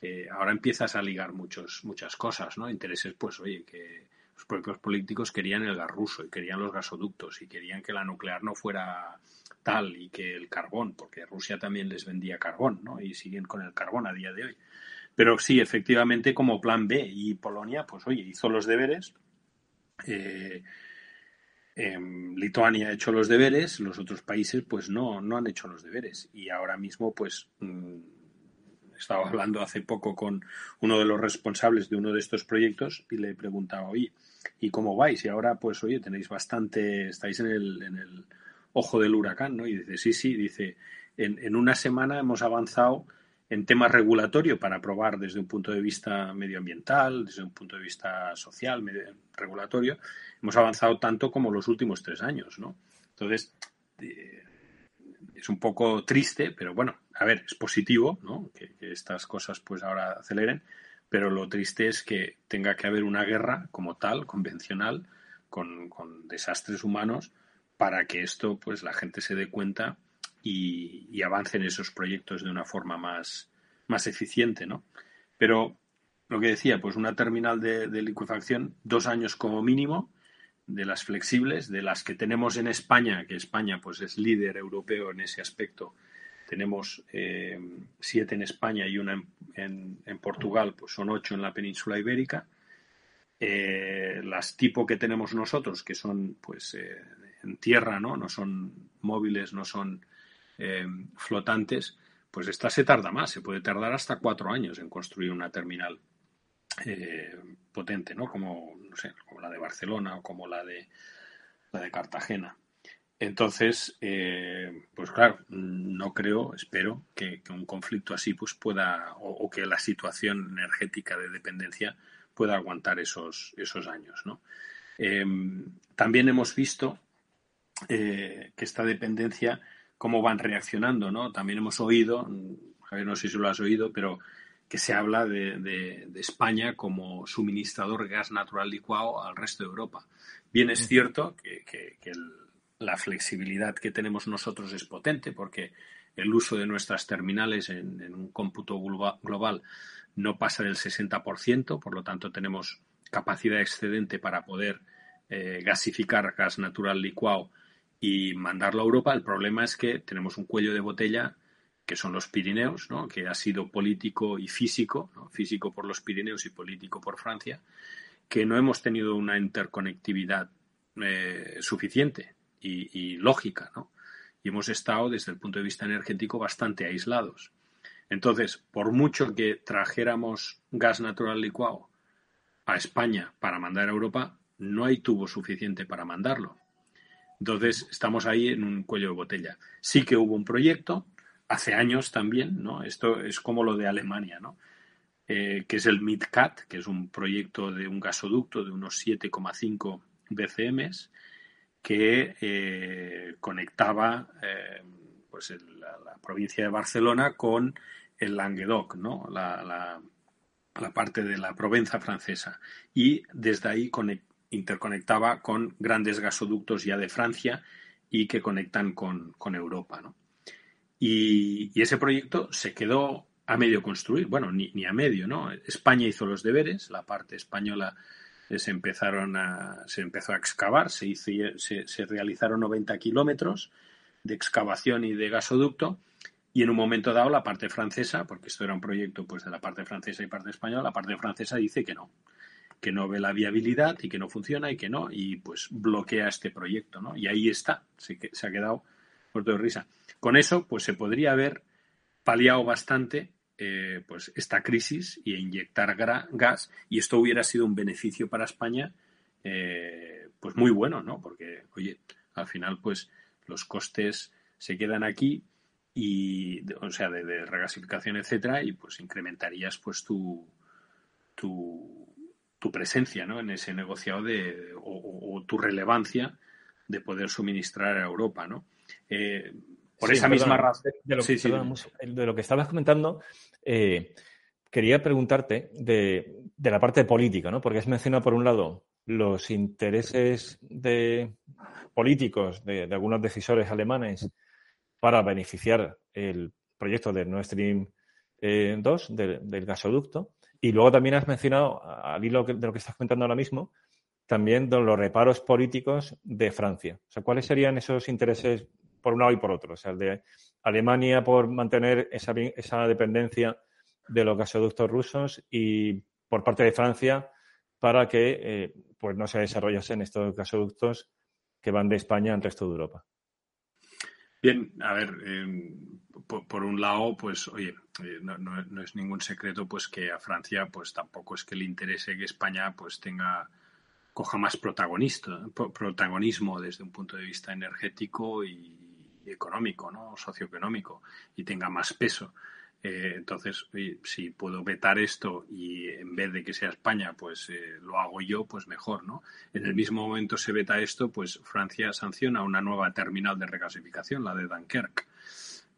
eh, ahora empiezas a ligar muchos, muchas cosas, ¿no? Intereses, pues oye, que los propios políticos querían el gas ruso y querían los gasoductos y querían que la nuclear no fuera tal y que el carbón, porque Rusia también les vendía carbón, ¿no? Y siguen con el carbón a día de hoy. Pero sí, efectivamente, como plan B. Y Polonia, pues oye, hizo los deberes. Eh, em, Lituania ha hecho los deberes, los otros países pues no, no han hecho los deberes. Y ahora mismo pues mm, estaba hablando hace poco con uno de los responsables de uno de estos proyectos y le preguntaba, oye, ¿y cómo vais? Y ahora pues oye, tenéis bastante, estáis en el, en el ojo del huracán, ¿no? Y dice, sí, sí, dice, en, una semana hemos avanzado en temas regulatorio para aprobar desde un punto de vista medioambiental, desde un punto de vista social, regulatorio, hemos avanzado tanto como los últimos tres años, ¿no? Entonces, eh, es un poco triste, pero bueno, a ver, es positivo, ¿no? Que, estas cosas pues ahora aceleren, pero lo triste es que tenga que haber una guerra como tal, convencional, con, con desastres humanos, para que esto, pues la gente se dé cuenta y, avancen esos proyectos de una forma más, más eficiente, ¿no? Pero lo que decía, pues una terminal de, liquefacción, dos años como mínimo, de las flexibles, de las que tenemos en España, que España pues es líder europeo en ese aspecto. Tenemos eh, siete en España y una en, Portugal, pues son ocho en la península ibérica. Eh, las tipo que tenemos nosotros, que son pues eh, en tierra, ¿no? No son móviles, no son flotantes, pues esta se tarda más, se puede tardar hasta cuatro años en construir una terminal potente, ¿no? Como, como la de Barcelona o como la de la de Cartagena. Entonces, eh, pues claro, no creo, espero que, un conflicto así pues pueda, o, que la situación energética de dependencia pueda aguantar esos, esos años, ¿no? también hemos visto que esta dependencia cómo van reaccionando, ¿no? También hemos oído, Javier, no sé si lo has oído, pero que se habla de, España como suministrador de gas natural licuado al resto de Europa. Bien es cierto que, la flexibilidad que tenemos nosotros es potente porque el uso de nuestras terminales en, un cómputo global no pasa del 60%, por lo tanto tenemos capacidad excedente para poder eh, gasificar gas natural licuado y mandarlo a Europa. El problema es que tenemos un cuello de botella que son los Pirineos, que ha sido político y físico, físico por los Pirineos y político por Francia, que no hemos tenido una interconectividad eh, suficiente y, lógica, ¿no? Y hemos estado, desde el punto de vista energético, bastante aislados. Entonces, por mucho que trajéramos gas natural licuado a España para mandar a Europa, no hay tubo suficiente para mandarlo. Entonces, estamos ahí en un cuello de botella. Sí que hubo un proyecto, hace años también, ¿no? Esto es como lo de Alemania, ¿no? Eh, que es el MidCat, que es un proyecto de un gasoducto de unos 7,5 BCMs que eh, conectaba eh, pues la, provincia de Barcelona con el Languedoc, ¿no? la, la, parte de la Provenza francesa. Y desde ahí interconectaba con grandes gasoductos ya de Francia y que conectan con, Europa. ¿no? Y, ese proyecto se quedó a medio construir, bueno, ni, ni, a medio, ¿no? España hizo los deberes, la parte española se empezaron se empezó a excavar, se, hizo, se, realizaron 90 kilómetros de excavación y de gasoducto y en un momento dado la parte francesa, porque esto era un proyecto pues de la parte francesa y parte española, la parte francesa dice que no, que no ve la viabilidad y que no funciona y que no, y pues bloquea este proyecto, ¿no? Y ahí está, se, se ha quedado muerto de risa. Con eso, pues se podría haber paliado bastante eh, pues esta crisis y inyectar gas y esto hubiera sido un beneficio para España eh, pues muy bueno, ¿no? Porque, oye, al final pues los costes se quedan aquí y, o sea, de, regasificación, etcétera, y pues incrementarías pues tu, tu, presencia, ¿no? En ese negociado de, o, tu relevancia de poder suministrar a Europa, ¿no? Eh, por esa misma razón. De, lo, que estabas comentando, eh, quería preguntarte de, la parte política, ¿no? Porque has mencionado, por un lado, los intereses de políticos de, algunos decisores alemanes para beneficiar el proyecto de Nord Stream 2, eh, del gasoducto. Y luego también has mencionado, al hilo de lo que estás comentando ahora mismo, también de los reparos políticos de Francia. O sea, ¿cuáles serían esos intereses por un lado y por otro. O sea, el de Alemania por mantener esa, esa dependencia de los gasoductos rusos y por parte de Francia para que eh, pues no se desarrollasen estos gasoductos que van de España al resto de Europa. Bien, a ver, eh, por, un lado, pues, oye, eh, no, no, es ningún secreto, pues, que a Francia, pues, tampoco es que le interese que España, pues, tenga, coja más protagonista, protagonismo desde un punto de vista energético y, económico, ¿no? socioeconómico, y tenga más peso. Eh, entonces, si puedo vetar esto y en vez de que sea España, pues eh, lo hago yo, pues mejor, ¿no? En el mismo momento se veta esto, pues Francia sanciona una nueva terminal de regasificación, la de Dunkerque.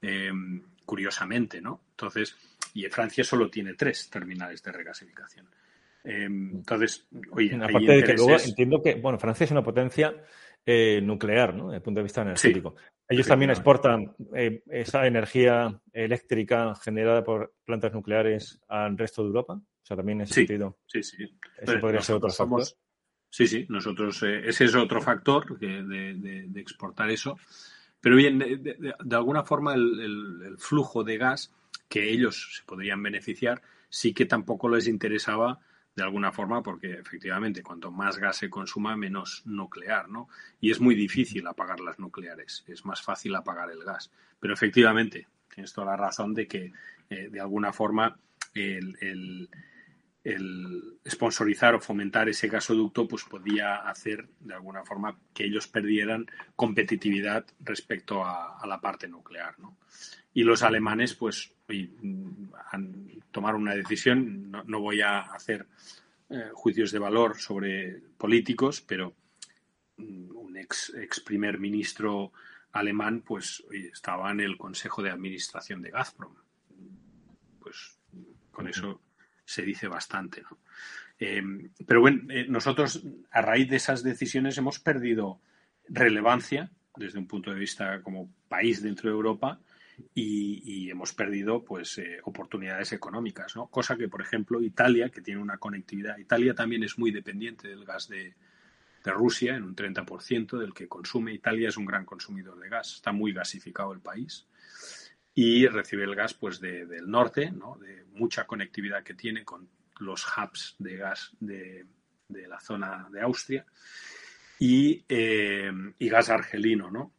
Em, curiosamente, ¿no? Entonces, y Francia solo tiene tres terminales de regasificación. Em, entonces, oye, aparte de que luego entiendo que, bueno, Francia es una potencia eh, nuclear, ¿no? Desde el punto de vista energético. Ellos también exportan eh, esa energía eléctrica generada por plantas nucleares al resto de Europa. O sea, también en ese sentido. Sí, sí. Eso podría ser otro factor. Sí, sí, nosotros, eh, ese es otro factor de, exportar eso. Pero bien, de, alguna forma el, flujo de gas que ellos se podrían beneficiar sí que tampoco les interesaba de alguna forma, porque efectivamente cuanto más gas se consuma, menos nuclear, ¿no? Y es muy difícil apagar las nucleares, es más fácil apagar el gas. Pero efectivamente, tienes toda la razón de que eh, de alguna forma el, el, sponsorizar o fomentar ese gasoducto pues podía hacer de alguna forma que ellos perdieran competitividad respecto a, la parte nuclear, ¿no? Y los alemanes, pues, han, tomaron una decisión. No, voy a hacer eh, juicios de valor sobre políticos, pero mm, un ex, ex primer ministro alemán, pues, estaba en el Consejo de Administración de Gazprom. Pues, con eso se dice bastante, ¿no? Em, pero bueno, eh, nosotros a raíz de esas decisiones hemos perdido relevancia desde un punto de vista como país dentro de Europa y, hemos perdido pues eh, oportunidades económicas, ¿no? Cosa que, por ejemplo, Italia, que tiene una conectividad, Italia también es muy dependiente del gas de, Rusia, en un 30% del que consume. Italia es un gran consumidor de gas, está muy gasificado el país. Y recibe el gas pues del norte, ¿no? de mucha conectividad que tiene con los hubs de gas de, la zona de Austria y, eh, y, gas argelino, ¿no?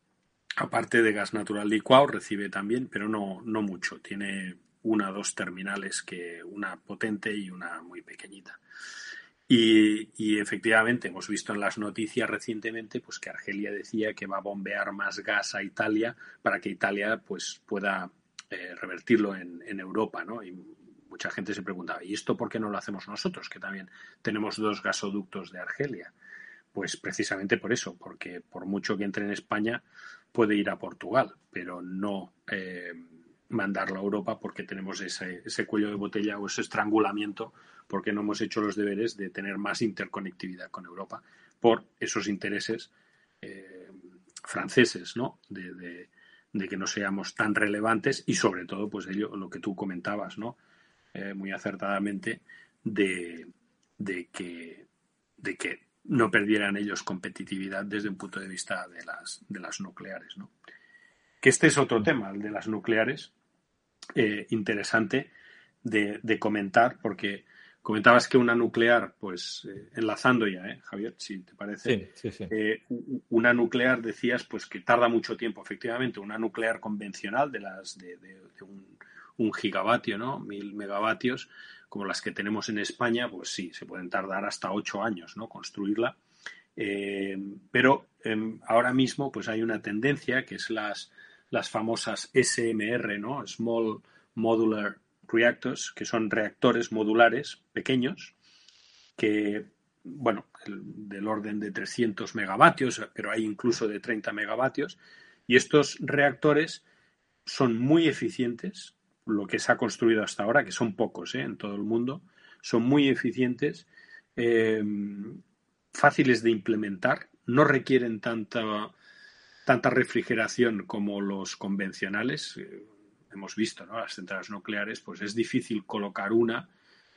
Aparte de gas natural licuado, recibe también, pero no, no mucho. Tiene una o dos terminales, que una potente y una muy pequeñita. Y, efectivamente hemos visto en las noticias recientemente pues que Argelia decía que va a bombear más gas a Italia para que Italia pues pueda eh, revertirlo en, en, Europa, ¿no? Y mucha gente se preguntaba, ¿y esto por qué no lo hacemos nosotros? Que también tenemos dos gasoductos de Argelia. Pues precisamente por eso, porque por mucho que entre en España puede ir a Portugal, pero no eh, mandarlo a Europa porque tenemos ese, ese cuello de botella o ese estrangulamiento porque no hemos hecho los deberes de tener más interconectividad con Europa por esos intereses eh, franceses, ¿no? De, que no seamos tan relevantes y sobre todo, pues ello, lo que tú comentabas, ¿no? Eh, muy acertadamente, de, que, de que no perdieran ellos competitividad desde un punto de vista de las, de las nucleares, ¿no? Que este es otro tema, el de las nucleares, eh, interesante de, de, comentar, porque Comentabas que una nuclear, pues eh, enlazando ya, ¿eh, Javier, si te parece, una nuclear decías pues que tarda mucho tiempo, efectivamente, una nuclear convencional de las de, un, gigavatio, ¿no? Mil megavatios, como las que tenemos en España, pues sí, se pueden tardar hasta ocho años, ¿no? Construirla. Pero em, ahora mismo, pues hay una tendencia que es las, las famosas SMR, ¿no? Small Modular reactors, que son reactores modulares pequeños, que, bueno, del orden de 300 megavatios, pero hay incluso de 30 megavatios, y estos reactores son muy eficientes, lo que se ha construido hasta ahora, que son pocos ¿eh? en todo el mundo, son muy eficientes, eh, fáciles de implementar, no requieren tanta, tanta refrigeración como los convencionales. Eh, hemos visto, ¿no? Las centrales nucleares, pues es difícil colocar una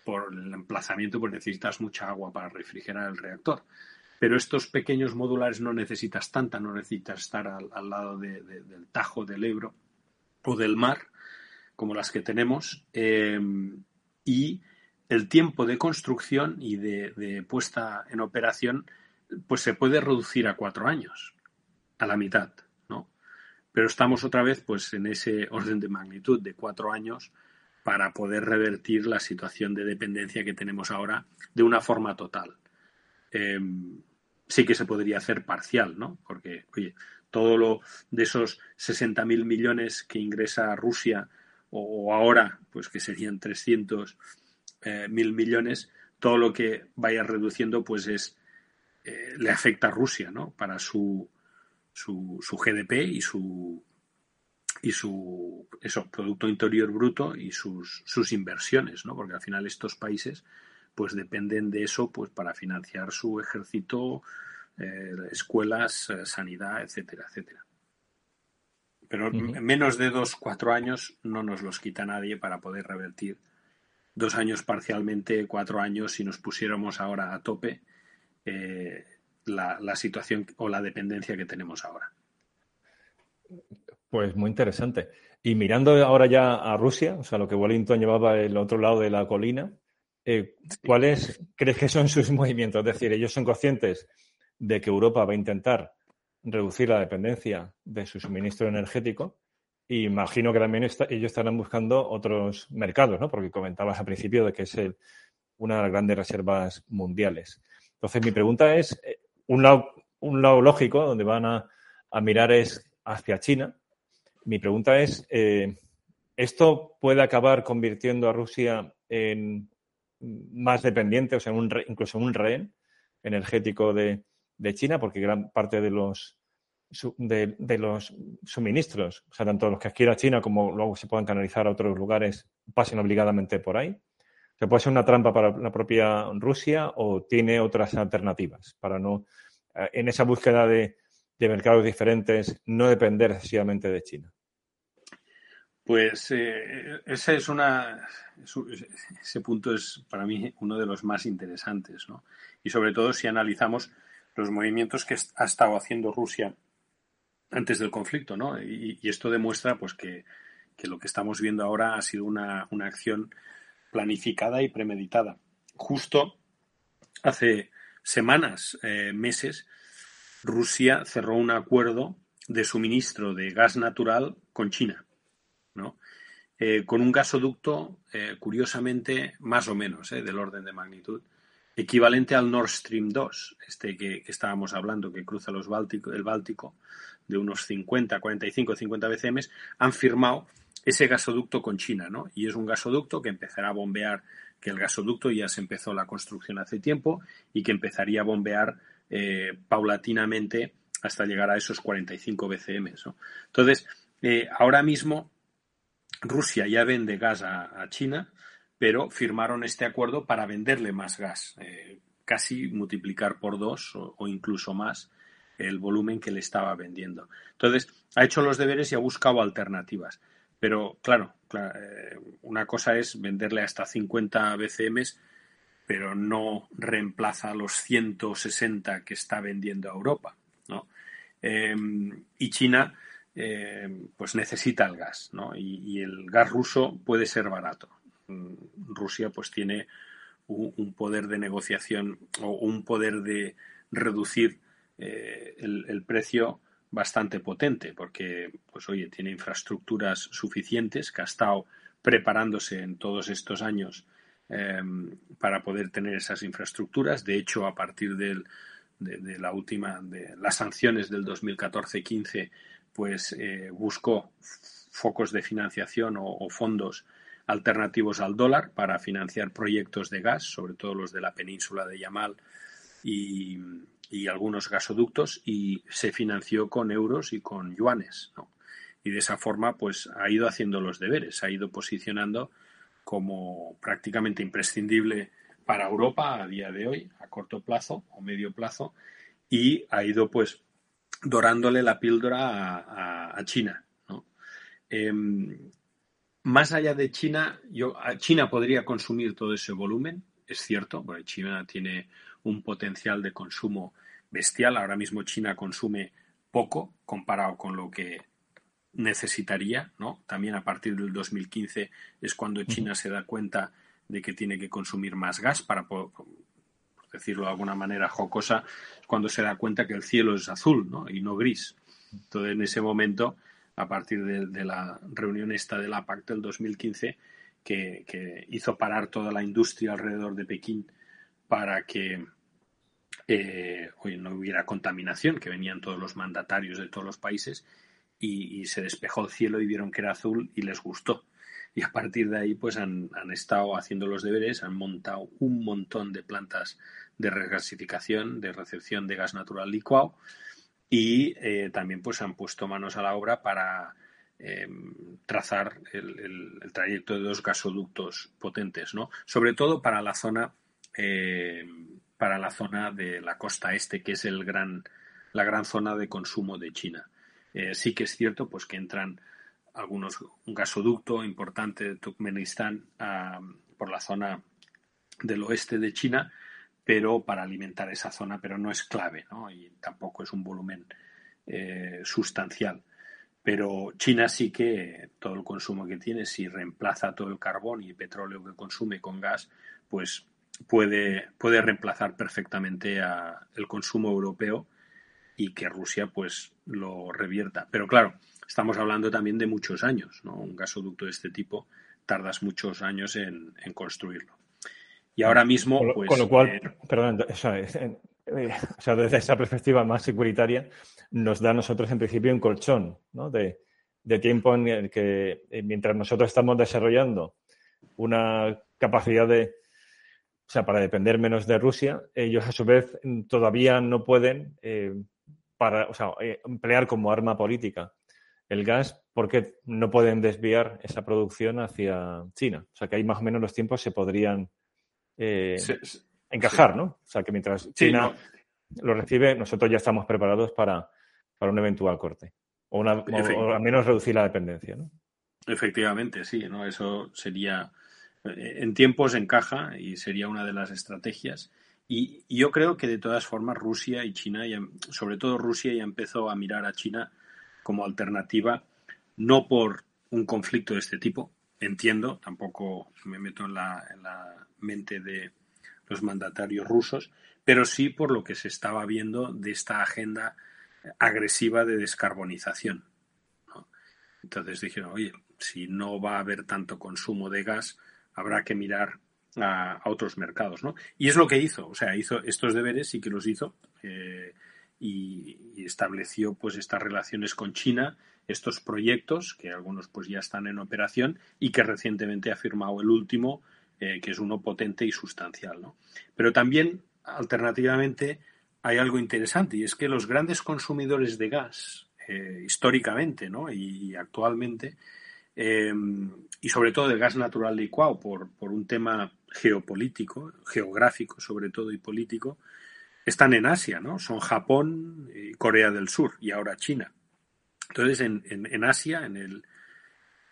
por el emplazamiento, pues necesitas mucha agua para refrigerar el reactor. Pero estos pequeños modulares no necesitas tanta, no necesitas estar al, lado del Tajo, del Ebro o del mar, como las que tenemos. Eh, y el tiempo de construcción y de, de, puesta en operación, pues se puede reducir a cuatro años, a la mitad pero estamos otra vez pues en ese orden de magnitud de cuatro años para poder revertir la situación de dependencia que tenemos ahora de una forma total. Em, sí que se podría hacer parcial, ¿no? Porque, oye, todo lo de esos 60.000 millones que ingresa Rusia o, ahora, pues que serían 300.000 eh, mil millones, todo lo que vaya reduciendo, pues es eh, le afecta a Rusia, ¿no? Para su su, su GDP y su y su eso, Producto Interior Bruto y sus, sus inversiones, ¿no? Porque al final estos países pues dependen de eso pues para financiar su ejército, eh, escuelas, eh, sanidad, etcétera, etcétera. Pero menos de dos, cuatro años no nos los quita nadie para poder revertir dos años parcialmente, cuatro años, si nos pusiéramos ahora a tope, eh, la, situación o la dependencia que tenemos ahora. Pues muy interesante. Y mirando ahora ya a Rusia, o sea, lo que Wellington llevaba el otro lado de la colina, eh, ¿cuáles crees que son sus [LAUGHS] movimientos? Es decir, ellos son conscientes de que Europa va a intentar reducir la dependencia de su suministro energético y imagino que también ellos estarán buscando otros mercados, ¿no? Porque comentabas al principio de que es una de las grandes reservas mundiales. Entonces, mi pregunta es, eh, un lado, un lado lógico donde van a, mirar es hacia China. Mi pregunta es, eh, ¿esto puede acabar convirtiendo a Rusia en más dependiente, o sea, un incluso en un rehén energético de, China? Porque gran parte de los, de, los suministros, o sea, tanto los que adquiera China como luego se puedan canalizar a otros lugares, pasen obligadamente por ahí. ¿Se puede ser una trampa para la propia Rusia o tiene otras alternativas para no, eh, en esa búsqueda de, mercados diferentes, no depender excesivamente de China? Pues eh, ese es una ese punto es para mí uno de los más interesantes, ¿no? Y sobre todo si analizamos los movimientos que ha estado haciendo Rusia antes del conflicto, ¿no? Y, y esto demuestra pues que que lo que estamos viendo ahora ha sido una, una acción planificada y premeditada. Justo hace semanas, eh, meses, Rusia cerró un acuerdo de suministro de gas natural con China, ¿no? Eh, con un gasoducto, eh, curiosamente, más o menos, del orden de magnitud, equivalente al Nord Stream 2, este que, estábamos hablando, que cruza los Báltico, el Báltico, de unos 50, 45, 50 BCM, han firmado ese gasoducto con China, ¿no? Y es un gasoducto que empezará a bombear, que el gasoducto ya se empezó la construcción hace tiempo y que empezaría a bombear eh, paulatinamente hasta llegar a esos 45 BCM. Entonces, eh, ahora mismo Rusia ya vende gas a, China, pero firmaron este acuerdo para venderle más gas, eh, casi multiplicar por dos o, incluso más el volumen que le estaba vendiendo. Entonces, ha hecho los deberes y ha buscado alternativas. Pero claro, eh, una cosa es venderle hasta 50 BCM, pero no reemplaza los 160 que está vendiendo a Europa. ¿no? Em, y China em, pues necesita el gas, ¿no? Y, el gas ruso puede ser barato. Mm, Rusia pues tiene un, poder de negociación o un poder de reducir eh, el, precio bastante potente, porque, pues oye, tiene infraestructuras suficientes, que ha estado preparándose en todos estos años em, para poder tener esas infraestructuras. De hecho, a partir del, de, la última, de las sanciones del 2014-15, pues eh, buscó focos de financiación o, fondos alternativos al dólar para financiar proyectos de gas, sobre todo los de la península de Yamal y, algunos gasoductos, y se financió con euros y con yuanes. Y de esa forma, pues ha ido haciendo los deberes, ha ido posicionando como prácticamente imprescindible para Europa a día de hoy, a corto plazo o medio plazo, y ha ido pues dorándole la píldora a, China. Em, más allá de China, yo, China podría consumir todo ese volumen, es cierto, porque China tiene un potencial de consumo bestial. Ahora mismo China consume poco comparado con lo que necesitaría, ¿no? También a partir del 2015 es cuando China se da cuenta de que tiene que consumir más gas para, por decirlo de alguna manera jocosa, cuando se da cuenta que el cielo es azul ¿no? y no gris. Entonces, en ese momento, a partir de, la reunión esta de la PAC del 2015, que, hizo parar toda la industria alrededor de Pekín para que eh, no hubiera contaminación, que venían todos los mandatarios de todos los países, y, se despejó el cielo y vieron que era azul y les gustó y a partir de ahí pues han, estado haciendo los deberes, han montado un montón de plantas de regasificación, de recepción de gas natural licuado y eh, también pues han puesto manos a la obra para em, trazar el, trayecto de dos gasoductos potentes, ¿no? Sobre todo para la zona em, para la zona de la costa este, que es el gran, la gran zona de consumo de China. Eh, sí que es cierto pues que entran algunos, un gasoducto importante de Turkmenistán por la zona del oeste de China, pero para alimentar esa zona, pero no es clave, ¿no? Y tampoco es un volumen eh, sustancial. Pero China sí que todo el consumo que tiene, si reemplaza todo el carbón y petróleo que consume con gas, pues puede, puede reemplazar perfectamente a el consumo europeo y que Rusia pues lo revierta. Pero claro, estamos hablando también de muchos años, ¿no? Un gasoducto de este tipo tardas muchos años en, construirlo. Y ahora mismo, con lo, pues, cual, eh, perdón, o sea, desde esa perspectiva más securitaria, nos da a nosotros en principio un colchón ¿no? de, tiempo en el que eh, mientras nosotros estamos desarrollando una capacidad de, o sea, para depender menos de Rusia, ellos a su vez todavía no pueden eh, para, o sea, emplear como arma política el gas porque no pueden desviar esa producción hacia China. O sea que ahí más o menos los tiempos se podrían eh, encajar, ¿no? O sea que mientras China lo recibe, nosotros ya estamos preparados para, un eventual corte. O, una, al menos reducir la dependencia, ¿no? Efectivamente, sí, ¿no? Eso sería. Eh, en tiempos encaja y sería una de las estrategias. Y, yo creo que de todas formas Rusia y China, sobre todo Rusia, ya empezó a mirar a China como alternativa, no por un conflicto de este tipo. Entiendo, tampoco me meto en la mente de los mandatarios rusos, pero sí por lo que se estaba viendo de esta agenda agresiva de descarbonización. Entonces dijeron, oye, si no va a haber tanto consumo de gas, habrá que mirar a, otros mercados, ¿no? Y es lo que hizo, o sea, hizo estos deberes, sí que los hizo, eh, y, estableció pues estas relaciones con China, estos proyectos, que algunos pues ya están en operación, y que recientemente ha firmado el último, eh, que es uno potente y sustancial, ¿no? Pero también, alternativamente, hay algo interesante, y es que los grandes consumidores de gas, eh, históricamente ¿no? y, actualmente, em, y sobre todo del gas natural licuado, por, por un tema geopolítico, geográfico sobre todo y político, están en Asia, ¿no? Son Japón, y Corea del Sur y ahora China. Entonces, en, en, Asia, en el,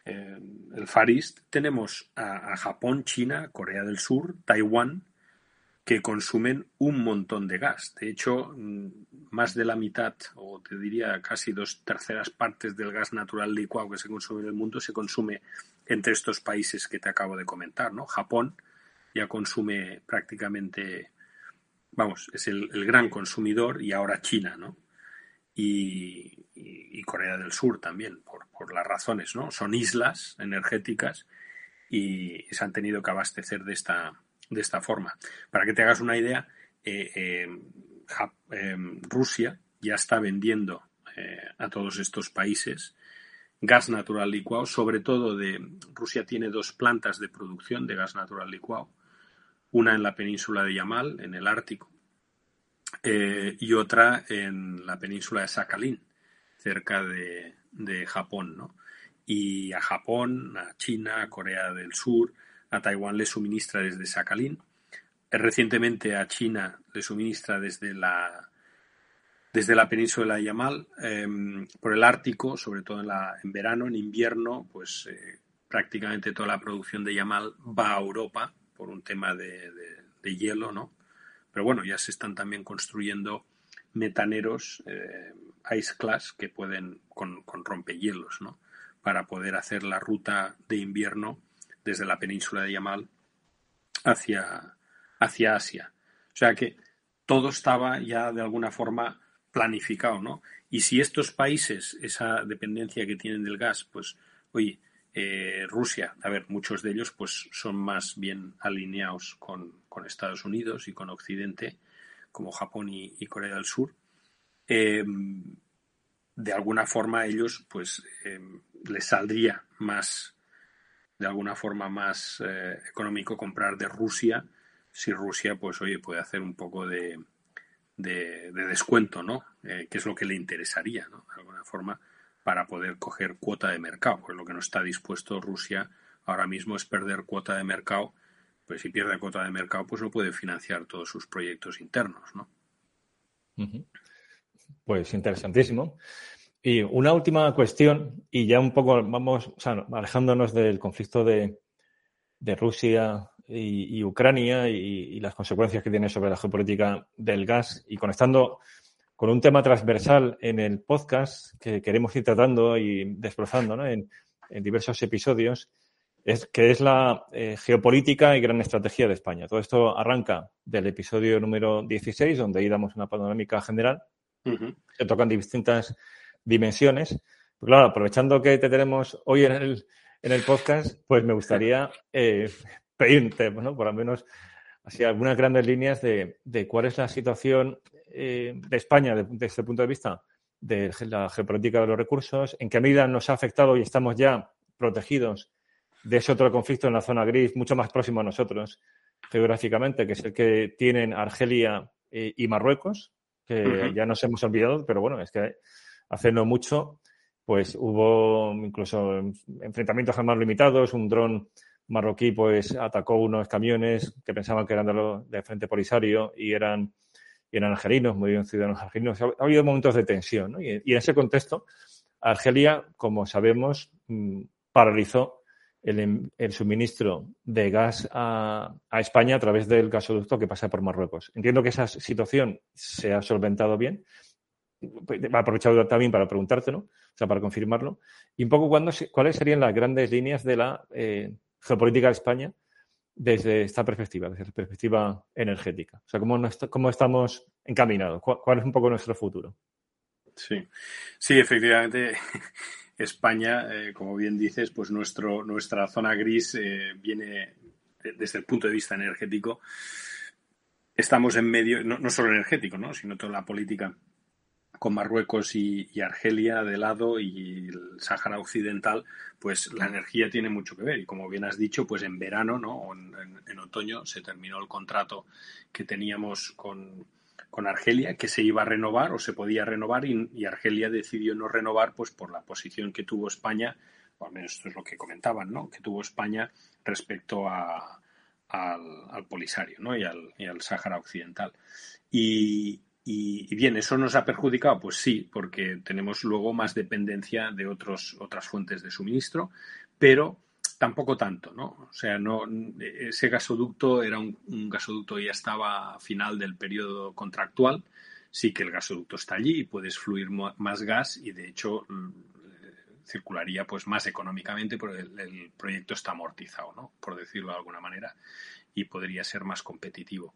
el Far East, tenemos a, Japón, China, Corea del Sur, Taiwán, que consumen un montón de gas. De hecho, mm, más de la mitad, o te diría casi dos terceras partes del gas natural licuado que se consume en el mundo se consume entre estos países que te acabo de comentar, ¿no? Japón ya consume prácticamente, vamos, es el, gran consumidor y ahora China, ¿no? Y, Corea del Sur también, por, por las razones, ¿no? Son islas energéticas y se han tenido que abastecer de esta, de esta forma. Para que te hagas una idea, eh, eh, eh, Rusia ya está vendiendo a todos estos países gas natural licuado, sobre todo de Rusia tiene dos plantas de producción de gas natural licuado, una en la península de Yamal, en el Ártico, y otra en la península de Sakhalin, cerca de, de Japón, ¿no? Y a Japón, a China, a Corea del Sur, Taiwán le suministra desde Sakhalin. Recientemente a China le suministra desde la, desde la península de Yamal. Em, por el Ártico, sobre todo en verano, en invierno, pues eh, prácticamente toda la producción de Yamal va a Europa por un tema de, hielo, ¿no? Pero bueno, ya se están también construyendo metaneros eh, Ice Class que pueden con, con rompehielos, ¿no? Para poder hacer la ruta de invierno desde la península de Yamal hacia, hacia Asia. O sea que todo estaba ya de alguna forma planificado, ¿no? Y si estos países, esa dependencia que tienen del gas, pues, oye, eh, Rusia, a ver, muchos de ellos pues son más bien alineados con, Estados Unidos y con Occidente, como Japón y, Corea del Sur. Em, de alguna forma ellos pues em, les saldría más de alguna forma más eh, económico comprar de Rusia si Rusia, pues oye, puede hacer un poco de, de, descuento, ¿no? Eh, que es lo que le interesaría, ¿no? De alguna forma, para poder coger cuota de mercado. Pues lo que no está dispuesto Rusia ahora mismo es perder cuota de mercado. Pues si pierde cuota de mercado, pues no puede financiar todos sus proyectos internos, ¿no? Pues interesantísimo. Y una última cuestión, y ya un poco vamos alejándonos del conflicto de, Rusia y, Ucrania y, las consecuencias que tiene sobre la geopolítica del gas y conectando con un tema transversal en el podcast que queremos ir tratando y desplazando en, diversos episodios, es, que es la eh, geopolítica y gran estrategia de España. Todo esto arranca del episodio número 16, donde ahí damos una panorámica general. Se tocan distintas dimensiones. Pues claro, aprovechando que te tenemos hoy en el, en el podcast, pues me gustaría eh, pedirte, bueno, por lo menos así algunas grandes líneas de, de cuál es la situación eh, de España desde este punto de vista de la geopolítica de los recursos, en qué medida nos ha afectado y estamos ya protegidos de ese otro conflicto en la zona gris, mucho más próximo a nosotros geográficamente, que es el que tienen Argelia eh, y Marruecos, que ya nos hemos olvidado, pero bueno, es que hace no mucho, pues hubo incluso enfrentamientos jamás limitados, un dron marroquí pues atacó unos camiones que pensaban que eran de, de Frente Polisario y eran, y eran argelinos, murieron ciudadanos argelinos. Ha, habido momentos de tensión, ¿no? y, en ese contexto, Argelia, como sabemos, mm, paralizó el, suministro de gas a, España a través del gasoducto que pasa por Marruecos. Entiendo que esa situación se ha solventado bien, he aprovechado también para preguntarte, ¿no? o sea, para confirmarlo. Y un poco cuáles serían las grandes líneas de la eh, geopolítica de España desde esta perspectiva, desde la perspectiva energética. O sea, cómo, cómo estamos encaminados, ¿Cuál, es un poco nuestro futuro. Sí, sí, efectivamente. [LAUGHS] España, eh, como bien dices, pues nuestro, nuestra zona gris eh, viene desde el punto de vista energético. Estamos en medio, no, no solo energético, ¿no? sino toda la política con Marruecos y, Argelia de lado y el Sáhara Occidental, pues la energía tiene mucho que ver. Y como bien has dicho, pues en verano, ¿no? O en, otoño se terminó el contrato que teníamos con, Argelia, que se iba a renovar o se podía renovar y, Argelia decidió no renovar, pues por la posición que tuvo España, o al menos esto es lo que comentaban, ¿no? Que tuvo España respecto a, al, Polisario, ¿no? Y al, y al Sáhara Occidental. Y, y, bien, ¿eso nos ha perjudicado? Pues sí, porque tenemos luego más dependencia de otros, otras fuentes de suministro, pero tampoco tanto, ¿no? O sea, no, ese gasoducto era un, gasoducto ya estaba a final del periodo contractual, sí que el gasoducto está allí y puedes fluir más gas y de hecho mm, circularía pues más económicamente porque el, el proyecto está amortizado, ¿no? Por decirlo de alguna manera, y podría ser más competitivo.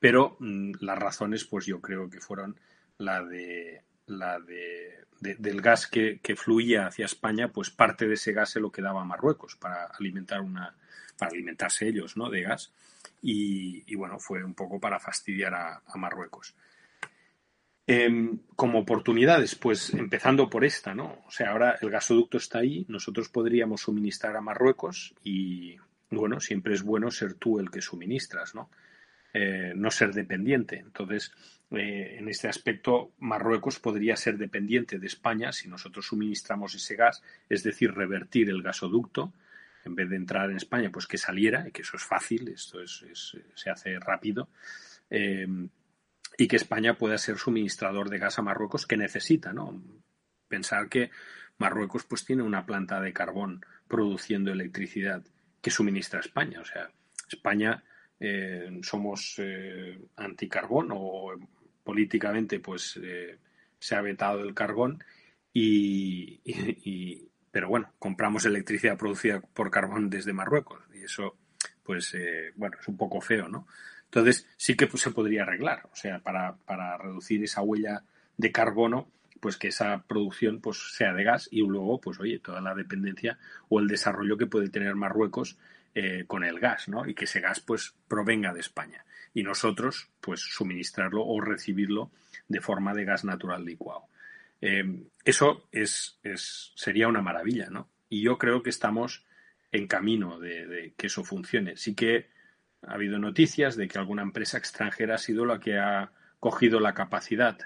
Pero mm, las razones, pues yo creo que fueron la de la de, del gas que, fluía hacia España, pues parte de ese gas se lo quedaba a Marruecos para alimentar una, para alimentarse ellos, ¿no? De gas. Y, bueno, fue un poco para fastidiar a, Marruecos. Em, como oportunidades, pues empezando por esta, ¿no? O sea, ahora el gasoducto está ahí, nosotros podríamos suministrar a Marruecos y, bueno, siempre es bueno ser tú el que suministras, ¿no? Eh, no ser dependiente. Entonces, eh, en este aspecto, Marruecos podría ser dependiente de España si nosotros suministramos ese gas, es decir, revertir el gasoducto, en vez de entrar en España, pues que saliera, y que eso es fácil, esto es, se hace rápido, eh, y que España pueda ser suministrador de gas a Marruecos que necesita, ¿no? Pensar que Marruecos pues tiene una planta de carbón produciendo electricidad que suministra España. O sea, España eh, somos eh, anticarbón o políticamente pues eh, se ha vetado el carbón y, pero bueno, compramos electricidad producida por carbón desde Marruecos y eso pues bueno, es un poco feo, ¿no? Entonces sí que pues, se podría arreglar, o sea, para, para reducir esa huella de carbono pues que esa producción pues sea de gas y luego pues oye toda la dependencia o el desarrollo que puede tener Marruecos eh, con el gas, ¿no? Y que ese gas pues provenga de España y nosotros pues suministrarlo o recibirlo de forma de gas natural licuado. Eh, eso es, es, sería una maravilla, ¿no? Y yo creo que estamos en camino de, de, que eso funcione. Sí que ha habido noticias de que alguna empresa extranjera ha sido la que ha cogido la capacidad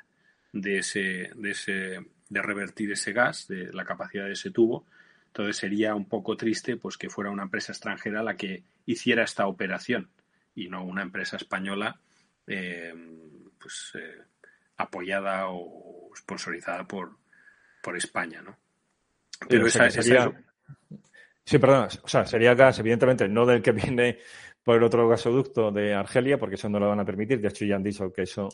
de ese, de ese, de revertir ese gas, de la capacidad de ese tubo. Entonces sería un poco triste pues que fuera una empresa extranjera la que hiciera esta operación y no una empresa española eh, pues eh, apoyada o sponsorizada por, por España, ¿no? Pero esa, sería... Sí, perdón. O sea, sería gas, evidentemente, no del que [LAUGHS] viene por el otro gasoducto de Argelia, porque eso no lo van a permitir. De hecho, ya han dicho que eso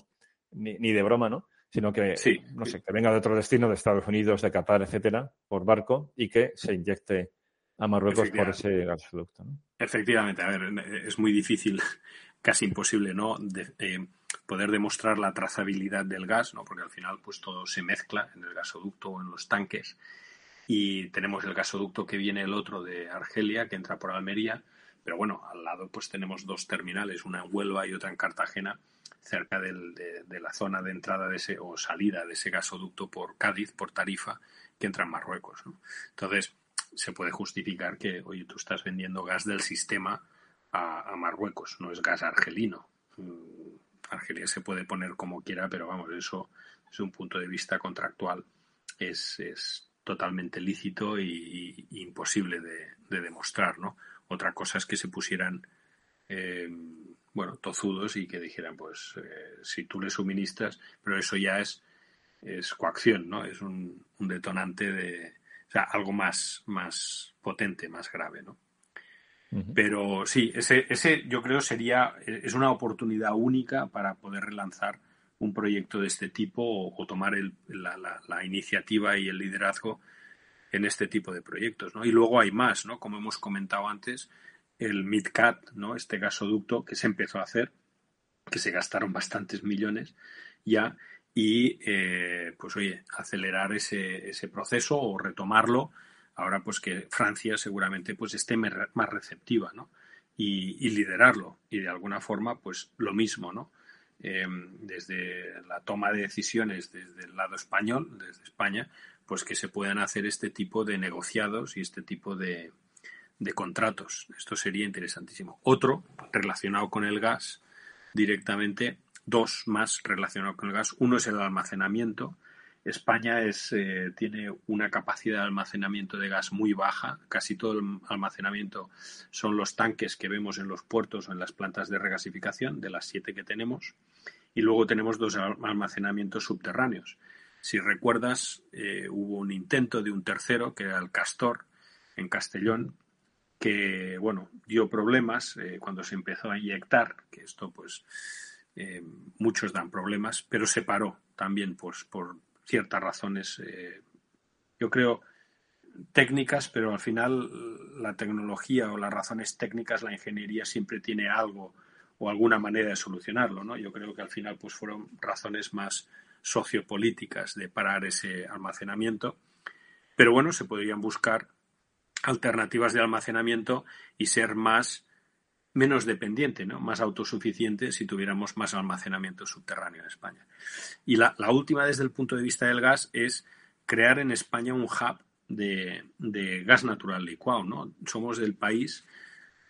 ni, ni de broma, ¿no? Sino que, no sé, que venga de otro destino, de Estados Unidos, de Qatar, etcétera, por barco y que se inyecte a Marruecos por ese gasoducto. ¿no? Efectivamente, a ver, es muy difícil, [LAUGHS] casi imposible, ¿no? Eh, poder demostrar la trazabilidad del gas, ¿no? Porque al final, pues todo se mezcla en el gasoducto o en los tanques. Y tenemos el gasoducto que viene el otro de Argelia, que entra por Almería, pero bueno, al lado pues tenemos dos terminales, una en Huelva y otra en Cartagena, cerca de, la zona de entrada de ese o salida de ese gasoducto por Cádiz, por Tarifa, que entra en Marruecos. Entonces, se puede justificar que, oye, tú estás vendiendo gas del sistema a, Marruecos, no es gas argelino. Mm, Argelia se puede poner como quiera, pero vamos, eso desde un punto de vista contractual es, es totalmente lícito y, imposible de, demostrar, ¿no? Otra cosa es que se pusieran eh, bueno, tozudos y que dijeran, pues, eh, si tú le suministras, pero eso ya es, es coacción, ¿no? Es un, detonante de, o sea, algo más, más potente, más grave, ¿no? Pero sí, ese, ese yo creo sería, es una oportunidad única para poder relanzar un proyecto de este tipo o, tomar la, iniciativa y el liderazgo en este tipo de proyectos. ¿no? Y luego hay más, ¿no? como hemos comentado antes, el MidCat, ¿no? este gasoducto que se empezó a hacer, que se gastaron bastantes millones ya, y eh, pues oye, acelerar ese, ese proceso o retomarlo ahora pues que Francia seguramente pues esté más receptiva, ¿no? Y, liderarlo. Y de alguna forma, pues lo mismo, ¿no? Eh, desde la toma de decisiones desde el lado español, desde España, pues que se puedan hacer este tipo de negociados y este tipo de, de contratos. Esto sería interesantísimo. Otro relacionado con el gas directamente, dos más relacionados con el gas. Uno es el almacenamiento España es, eh, tiene una capacidad de almacenamiento de gas muy baja. Casi todo el almacenamiento son los tanques que vemos en los puertos o en las plantas de regasificación, de las siete que tenemos. Y luego tenemos dos almacenamientos subterráneos. Si recuerdas, eh, hubo un intento de un tercero, que era el Castor, en Castellón, que, bueno, dio problemas eh, cuando se empezó a inyectar, que esto, pues, muchos dan problemas, pero se paró también, pues, por ciertas razones, eh, yo creo, técnicas, pero al final la tecnología o las razones técnicas, la ingeniería siempre tiene algo o alguna manera de solucionarlo, ¿no? Yo creo que al final pues fueron razones más sociopolíticas de parar ese almacenamiento, pero bueno, se podrían buscar alternativas de almacenamiento y ser más menos dependiente, ¿no? más autosuficiente si tuviéramos más almacenamiento subterráneo en España. Y la, última desde el punto de vista del gas es crear en España un hub de, gas natural licuado. ¿no? Somos el país,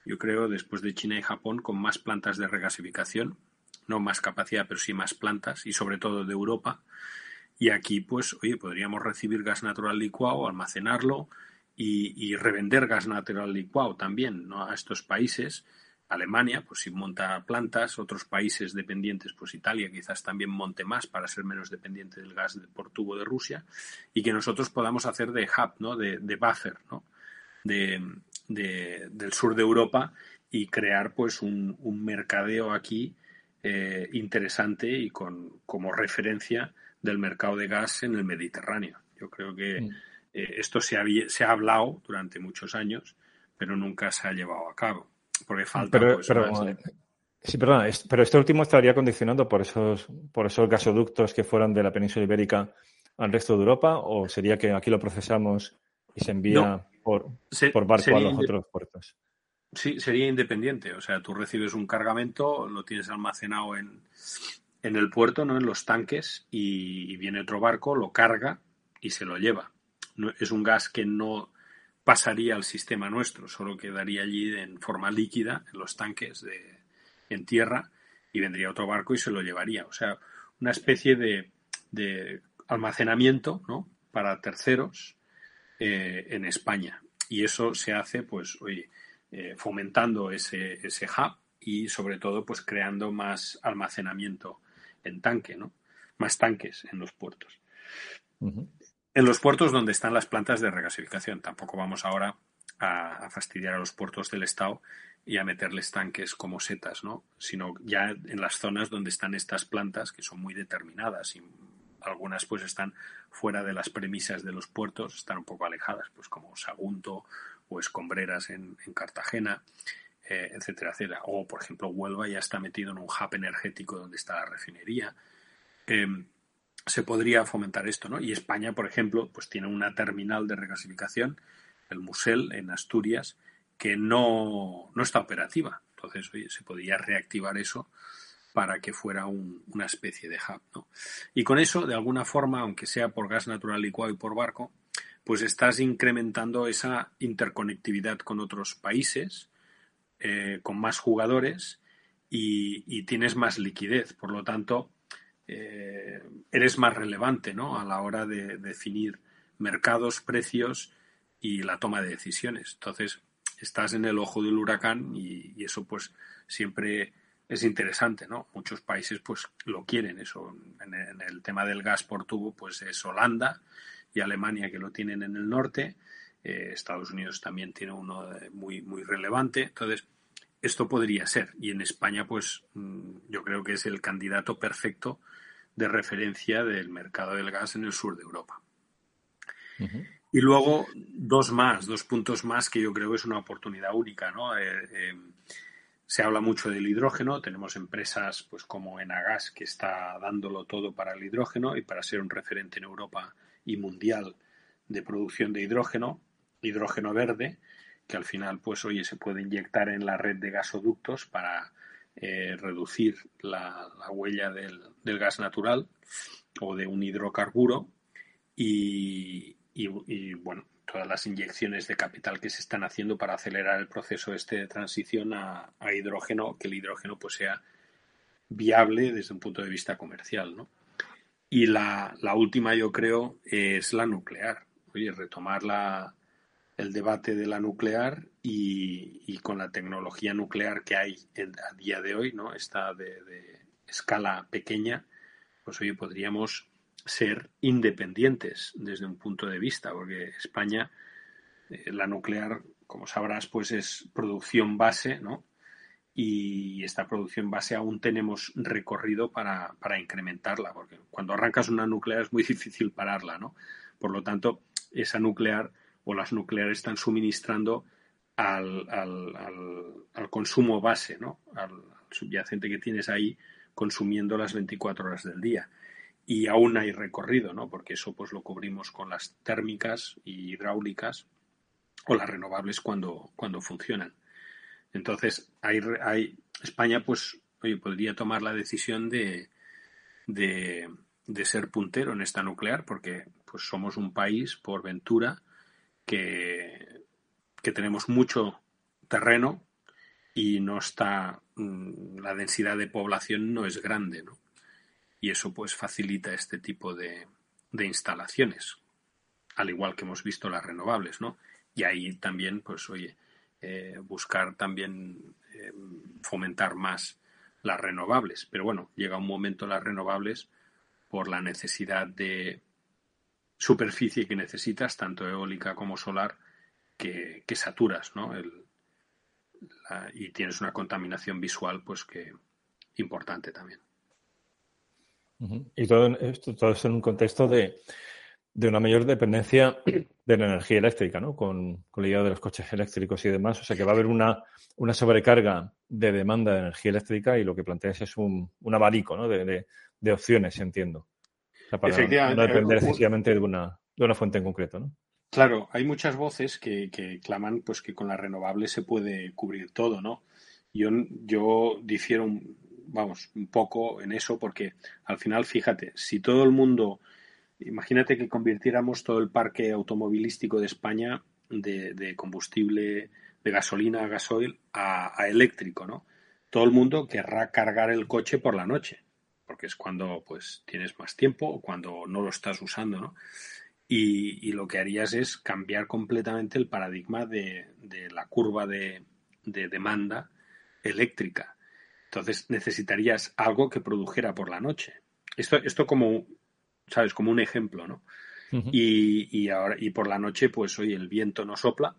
yo creo, después de China y Japón, con más plantas de regasificación, no más capacidad, pero sí más plantas, y sobre todo de Europa. Y aquí, pues, oye, podríamos recibir gas natural licuado, almacenarlo y, revender gas natural licuado también ¿no? a estos países Alemania, pues si monta plantas, otros países dependientes, pues Italia quizás también monte más para ser menos dependiente del gas por tubo de Rusia y que nosotros podamos hacer de hub, ¿no? de, buffer, ¿no? De, del sur de Europa y crear pues un, mercadeo aquí eh, interesante y con como referencia del mercado de gas en el Mediterráneo. Yo creo que mm. eh, esto se se ha hablado durante muchos años, pero nunca se ha llevado a cabo porque falta. Pero, pues, sí, perdón, pero este último estaría condicionando por esos, por esos gasoductos que fueran de la península ibérica al resto de Europa, o sería que aquí lo procesamos y se envía por, por barco a los otros puertos. Sí, sería independiente. O sea, tú recibes un cargamento, lo tienes almacenado en, en el puerto, ¿no? En los tanques, y, viene otro barco, lo carga y se lo lleva. Es un gas que no pasaría al sistema nuestro, solo quedaría allí en forma líquida en los tanques de, en tierra y vendría otro barco y se lo llevaría. O sea, una especie de, de almacenamiento ¿no? para terceros eh, en España. Y eso se hace, pues, oye, eh, fomentando ese, ese hub y sobre todo, pues, creando más almacenamiento en tanque, ¿no? Más tanques en los puertos en los puertos donde están las plantas de regasificación. Tampoco vamos ahora a, fastidiar a los puertos del Estado y a meterles tanques como setas, ¿no? Sino ya en las zonas donde están estas plantas que son muy determinadas y algunas pues están fuera de las premisas de los puertos, están un poco alejadas, pues como Sagunto o Escombreras en, Cartagena, eh, etcétera, etcétera. O, por ejemplo, Huelva ya está metido en un hub energético donde está la refinería. Em, se podría fomentar esto, ¿no? Y España, por ejemplo, pues tiene una terminal de regasificación, el Musel, en Asturias, que no, no está operativa. Entonces, se podría reactivar eso para que fuera una especie de hub, ¿no? Y con eso, de alguna forma, aunque sea por gas natural licuado y por barco, pues estás incrementando esa interconectividad con otros países, eh, con más jugadores y, y tienes más liquidez. Por lo tanto, eh, eres más relevante ¿no? a la hora de definir mercados, precios y la toma de decisiones. Entonces, estás en el ojo del huracán y, eso pues siempre es interesante, ¿no? Muchos países pues lo quieren eso. En, el tema del gas por tubo pues es Holanda y Alemania que lo tienen en el norte. Eh, Estados Unidos también tiene uno muy, muy relevante. Entonces, esto podría ser. Y en España, pues mm, yo creo que es el candidato perfecto de referencia del mercado del gas en el sur de Europa. Y luego dos más, dos puntos más que yo creo que es una oportunidad única, ¿no? Eh, eh, se habla mucho del hidrógeno, tenemos empresas pues como Enagas que está dándolo todo para el hidrógeno y para ser un referente en Europa y mundial de producción de hidrógeno, hidrógeno verde, que al final pues oye se puede inyectar en la red de gasoductos para eh, reducir la, huella del, gas natural o de un hidrocarburo y, bueno, todas las inyecciones de capital que se están haciendo para acelerar el proceso este de transición a, hidrógeno, que el hidrógeno pues sea viable desde un punto de vista comercial, ¿no? Y la, la última, yo creo, es la nuclear. Oye, retomar la, el debate de la nuclear y, con la tecnología nuclear que hay a día de hoy, ¿no? Está de, escala pequeña, pues hoy podríamos ser independientes desde un punto de vista, porque España, eh, la nuclear, como sabrás, pues es producción base, ¿no? Y esta producción base aún tenemos recorrido para, para incrementarla, porque cuando arrancas una nuclear es muy [LAUGHS] difícil pararla, ¿no? Por lo tanto, esa nuclear o las nucleares están suministrando al, al, consumo base, ¿no? Al, subyacente que tienes ahí consumiendo las 24 horas del día. Y aún hay recorrido, ¿no? Porque eso pues lo cubrimos con las térmicas y hidráulicas o las renovables cuando, cuando funcionan. Entonces, hay, hay, España pues oye, podría tomar la decisión de, de, de ser puntero en esta nuclear porque pues somos un país por ventura que, tenemos mucho terreno y no está mm, la densidad de población no es grande, ¿no? Y eso pues facilita este tipo de, de instalaciones, al igual que hemos visto las renovables, ¿no? Y ahí también, pues oye, eh, buscar también eh, fomentar más las renovables. Pero bueno, llega un momento las renovables por la necesidad de superficie que necesitas, tanto eólica como solar, que, saturas, ¿no? y tienes una contaminación visual, pues que importante también. Y todo esto, todo en un contexto de, una mayor dependencia de la energía eléctrica, ¿no? Con, con la idea de los coches eléctricos y demás. O sea que va a haber una, una sobrecarga de demanda de energía eléctrica y lo que planteas es un, un abanico ¿no? de, de opciones, entiendo para no depender excesivamente de una, de una fuente en concreto, ¿no? Claro, hay muchas voces que, claman pues que con las renovables se puede cubrir todo, ¿no? Yo, yo difiero, vamos, un poco en eso porque al final, fíjate, si todo el mundo, imagínate que convirtiéramos todo el parque automovilístico de España de, combustible, de gasolina a gasoil a, eléctrico, ¿no? Todo el mundo querrá cargar el coche por la noche porque es cuando pues tienes más tiempo o cuando no lo estás usando, ¿no? Y, lo que harías es cambiar completamente el paradigma de, la curva de, demanda eléctrica. Entonces necesitarías algo que produjera por la noche. Esto, esto como, ¿sabes? Como un ejemplo, ¿no? y, ahora, y por la noche, pues hoy el viento no sopla,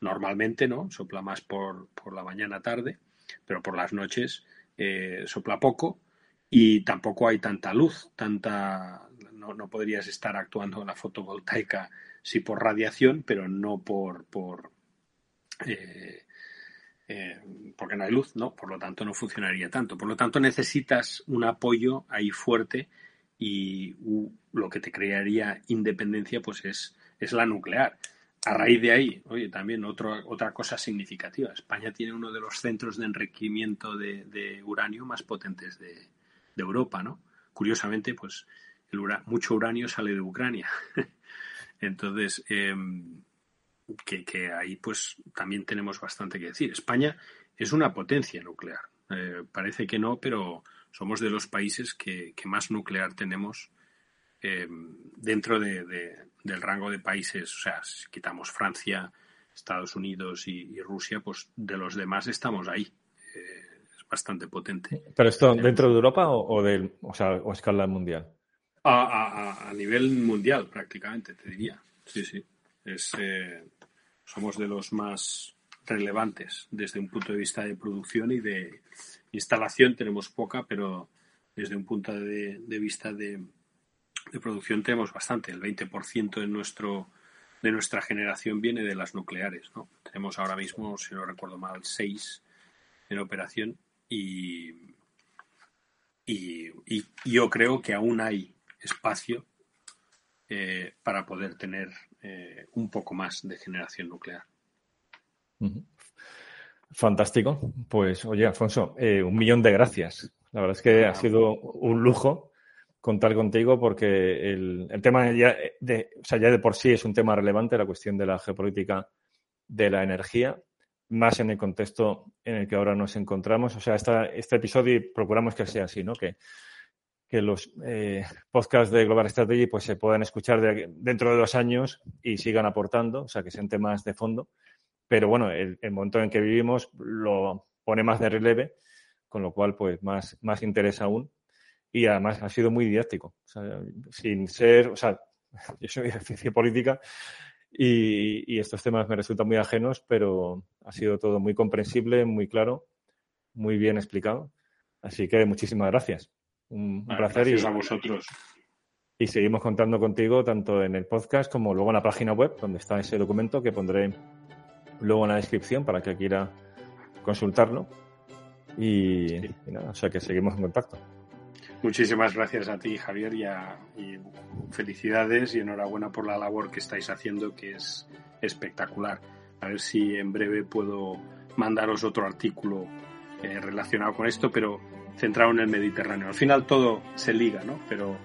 normalmente, ¿no? Sopla más por, la mañana tarde, pero por las noches eh, sopla poco y tampoco hay tanta luz, tanta no, podrías estar actuando en la fotovoltaica sí por radiación, pero no por, por eh, eh, porque no hay luz, ¿no? Por lo tanto, no funcionaría tanto. Por lo tanto, necesitas un apoyo ahí fuerte y lo que te crearía independencia, pues es, es la nuclear. A raíz de ahí, oye, también otra cosa significativa. España tiene uno de los centros de enriquecimiento de uranio más potentes de, de Europa, ¿no? Curiosamente, pues mucho uranio sale de Ucrania. [LAUGHS] Entonces, em, que, ahí pues también tenemos bastante que decir. España es una potencia nuclear. Eh, parece que no, pero somos de los países que, más nuclear tenemos em, dentro de, del rango de países. O sea, si quitamos Francia, Estados Unidos y, y Rusia, pues de los demás estamos ahí bastante potente. ¿Pero esto dentro de Europa o, o, sea, o a escala mundial? A, nivel mundial, prácticamente, te diría. Sí, sí. Es, eh, somos de los más relevantes desde un punto de vista de producción y de instalación. Tenemos poca, pero desde un punto de, vista de, producción tenemos bastante. El 20% de, nuestro, de nuestra generación viene de las nucleares. ¿no? Tenemos ahora mismo, si no recuerdo mal, seis en operación y, y, yo creo que aún hay espacio eh, para poder tener eh, un poco más de generación nuclear. Fantástico. Pues oye, Alfonso, eh, un millón de gracias. La verdad es que ha sido un lujo contar contigo porque el, tema ya de, o sea, ya de por sí es un tema relevante, la cuestión de la geopolítica de la energía, más en el contexto en el que ahora nos encontramos. O sea, esta, este episodio procuramos que sea así, ¿no? Que, que los eh, podcasts de Global Strategy pues, se puedan escuchar dentro de dos años y sigan aportando, o sea, que sean temas de fondo. Pero bueno, el, el momento en que vivimos lo pone más de relieve con lo cual, pues, más, más interés aún. Y además ha sido muy didáctico. sin ser, o sea, [LAUGHS] yo soy de ciencia política y, estos temas me resultan muy ajenos, pero ha sido todo muy comprensible, muy claro, muy bien explicado. Así que muchísimas gracias. Un, placer. Gracias y, a vosotros. Y seguimos contando contigo tanto en el podcast como luego en la página web, donde está ese documento que pondré luego en la descripción para que quiera consultarlo. Y, nada, o sea que seguimos en contacto. Muchísimas gracias a ti, Javier, y, felicidades y enhorabuena por la labor que estáis haciendo, que es espectacular. A ver si en breve puedo mandaros otro artículo eh, relacionado con esto, pero centrado en el Mediterráneo. Al final todo se liga, ¿no? Pero,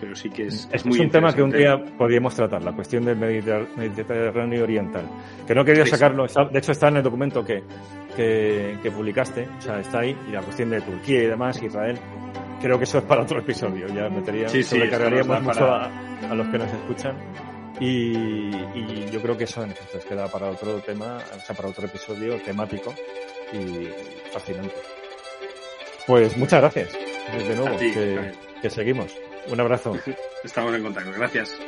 pero sí que es, es, muy un tema que un día podríamos tratar, la cuestión del Mediterráneo Oriental. Que no quería sacarlo, de hecho está en el documento que que, publicaste, o sea, está ahí, y la cuestión de Turquía y demás, Israel, creo que eso es para otro episodio, ya metería, sí, sobrecargaríamos mucho a, los que nos escuchan. Y, yo creo que eso en efecto queda para otro tema, o sea, para otro episodio temático y fascinante. Pues muchas gracias, desde nuevo, que seguimos. Un abrazo. Estamos en contacto. Gracias.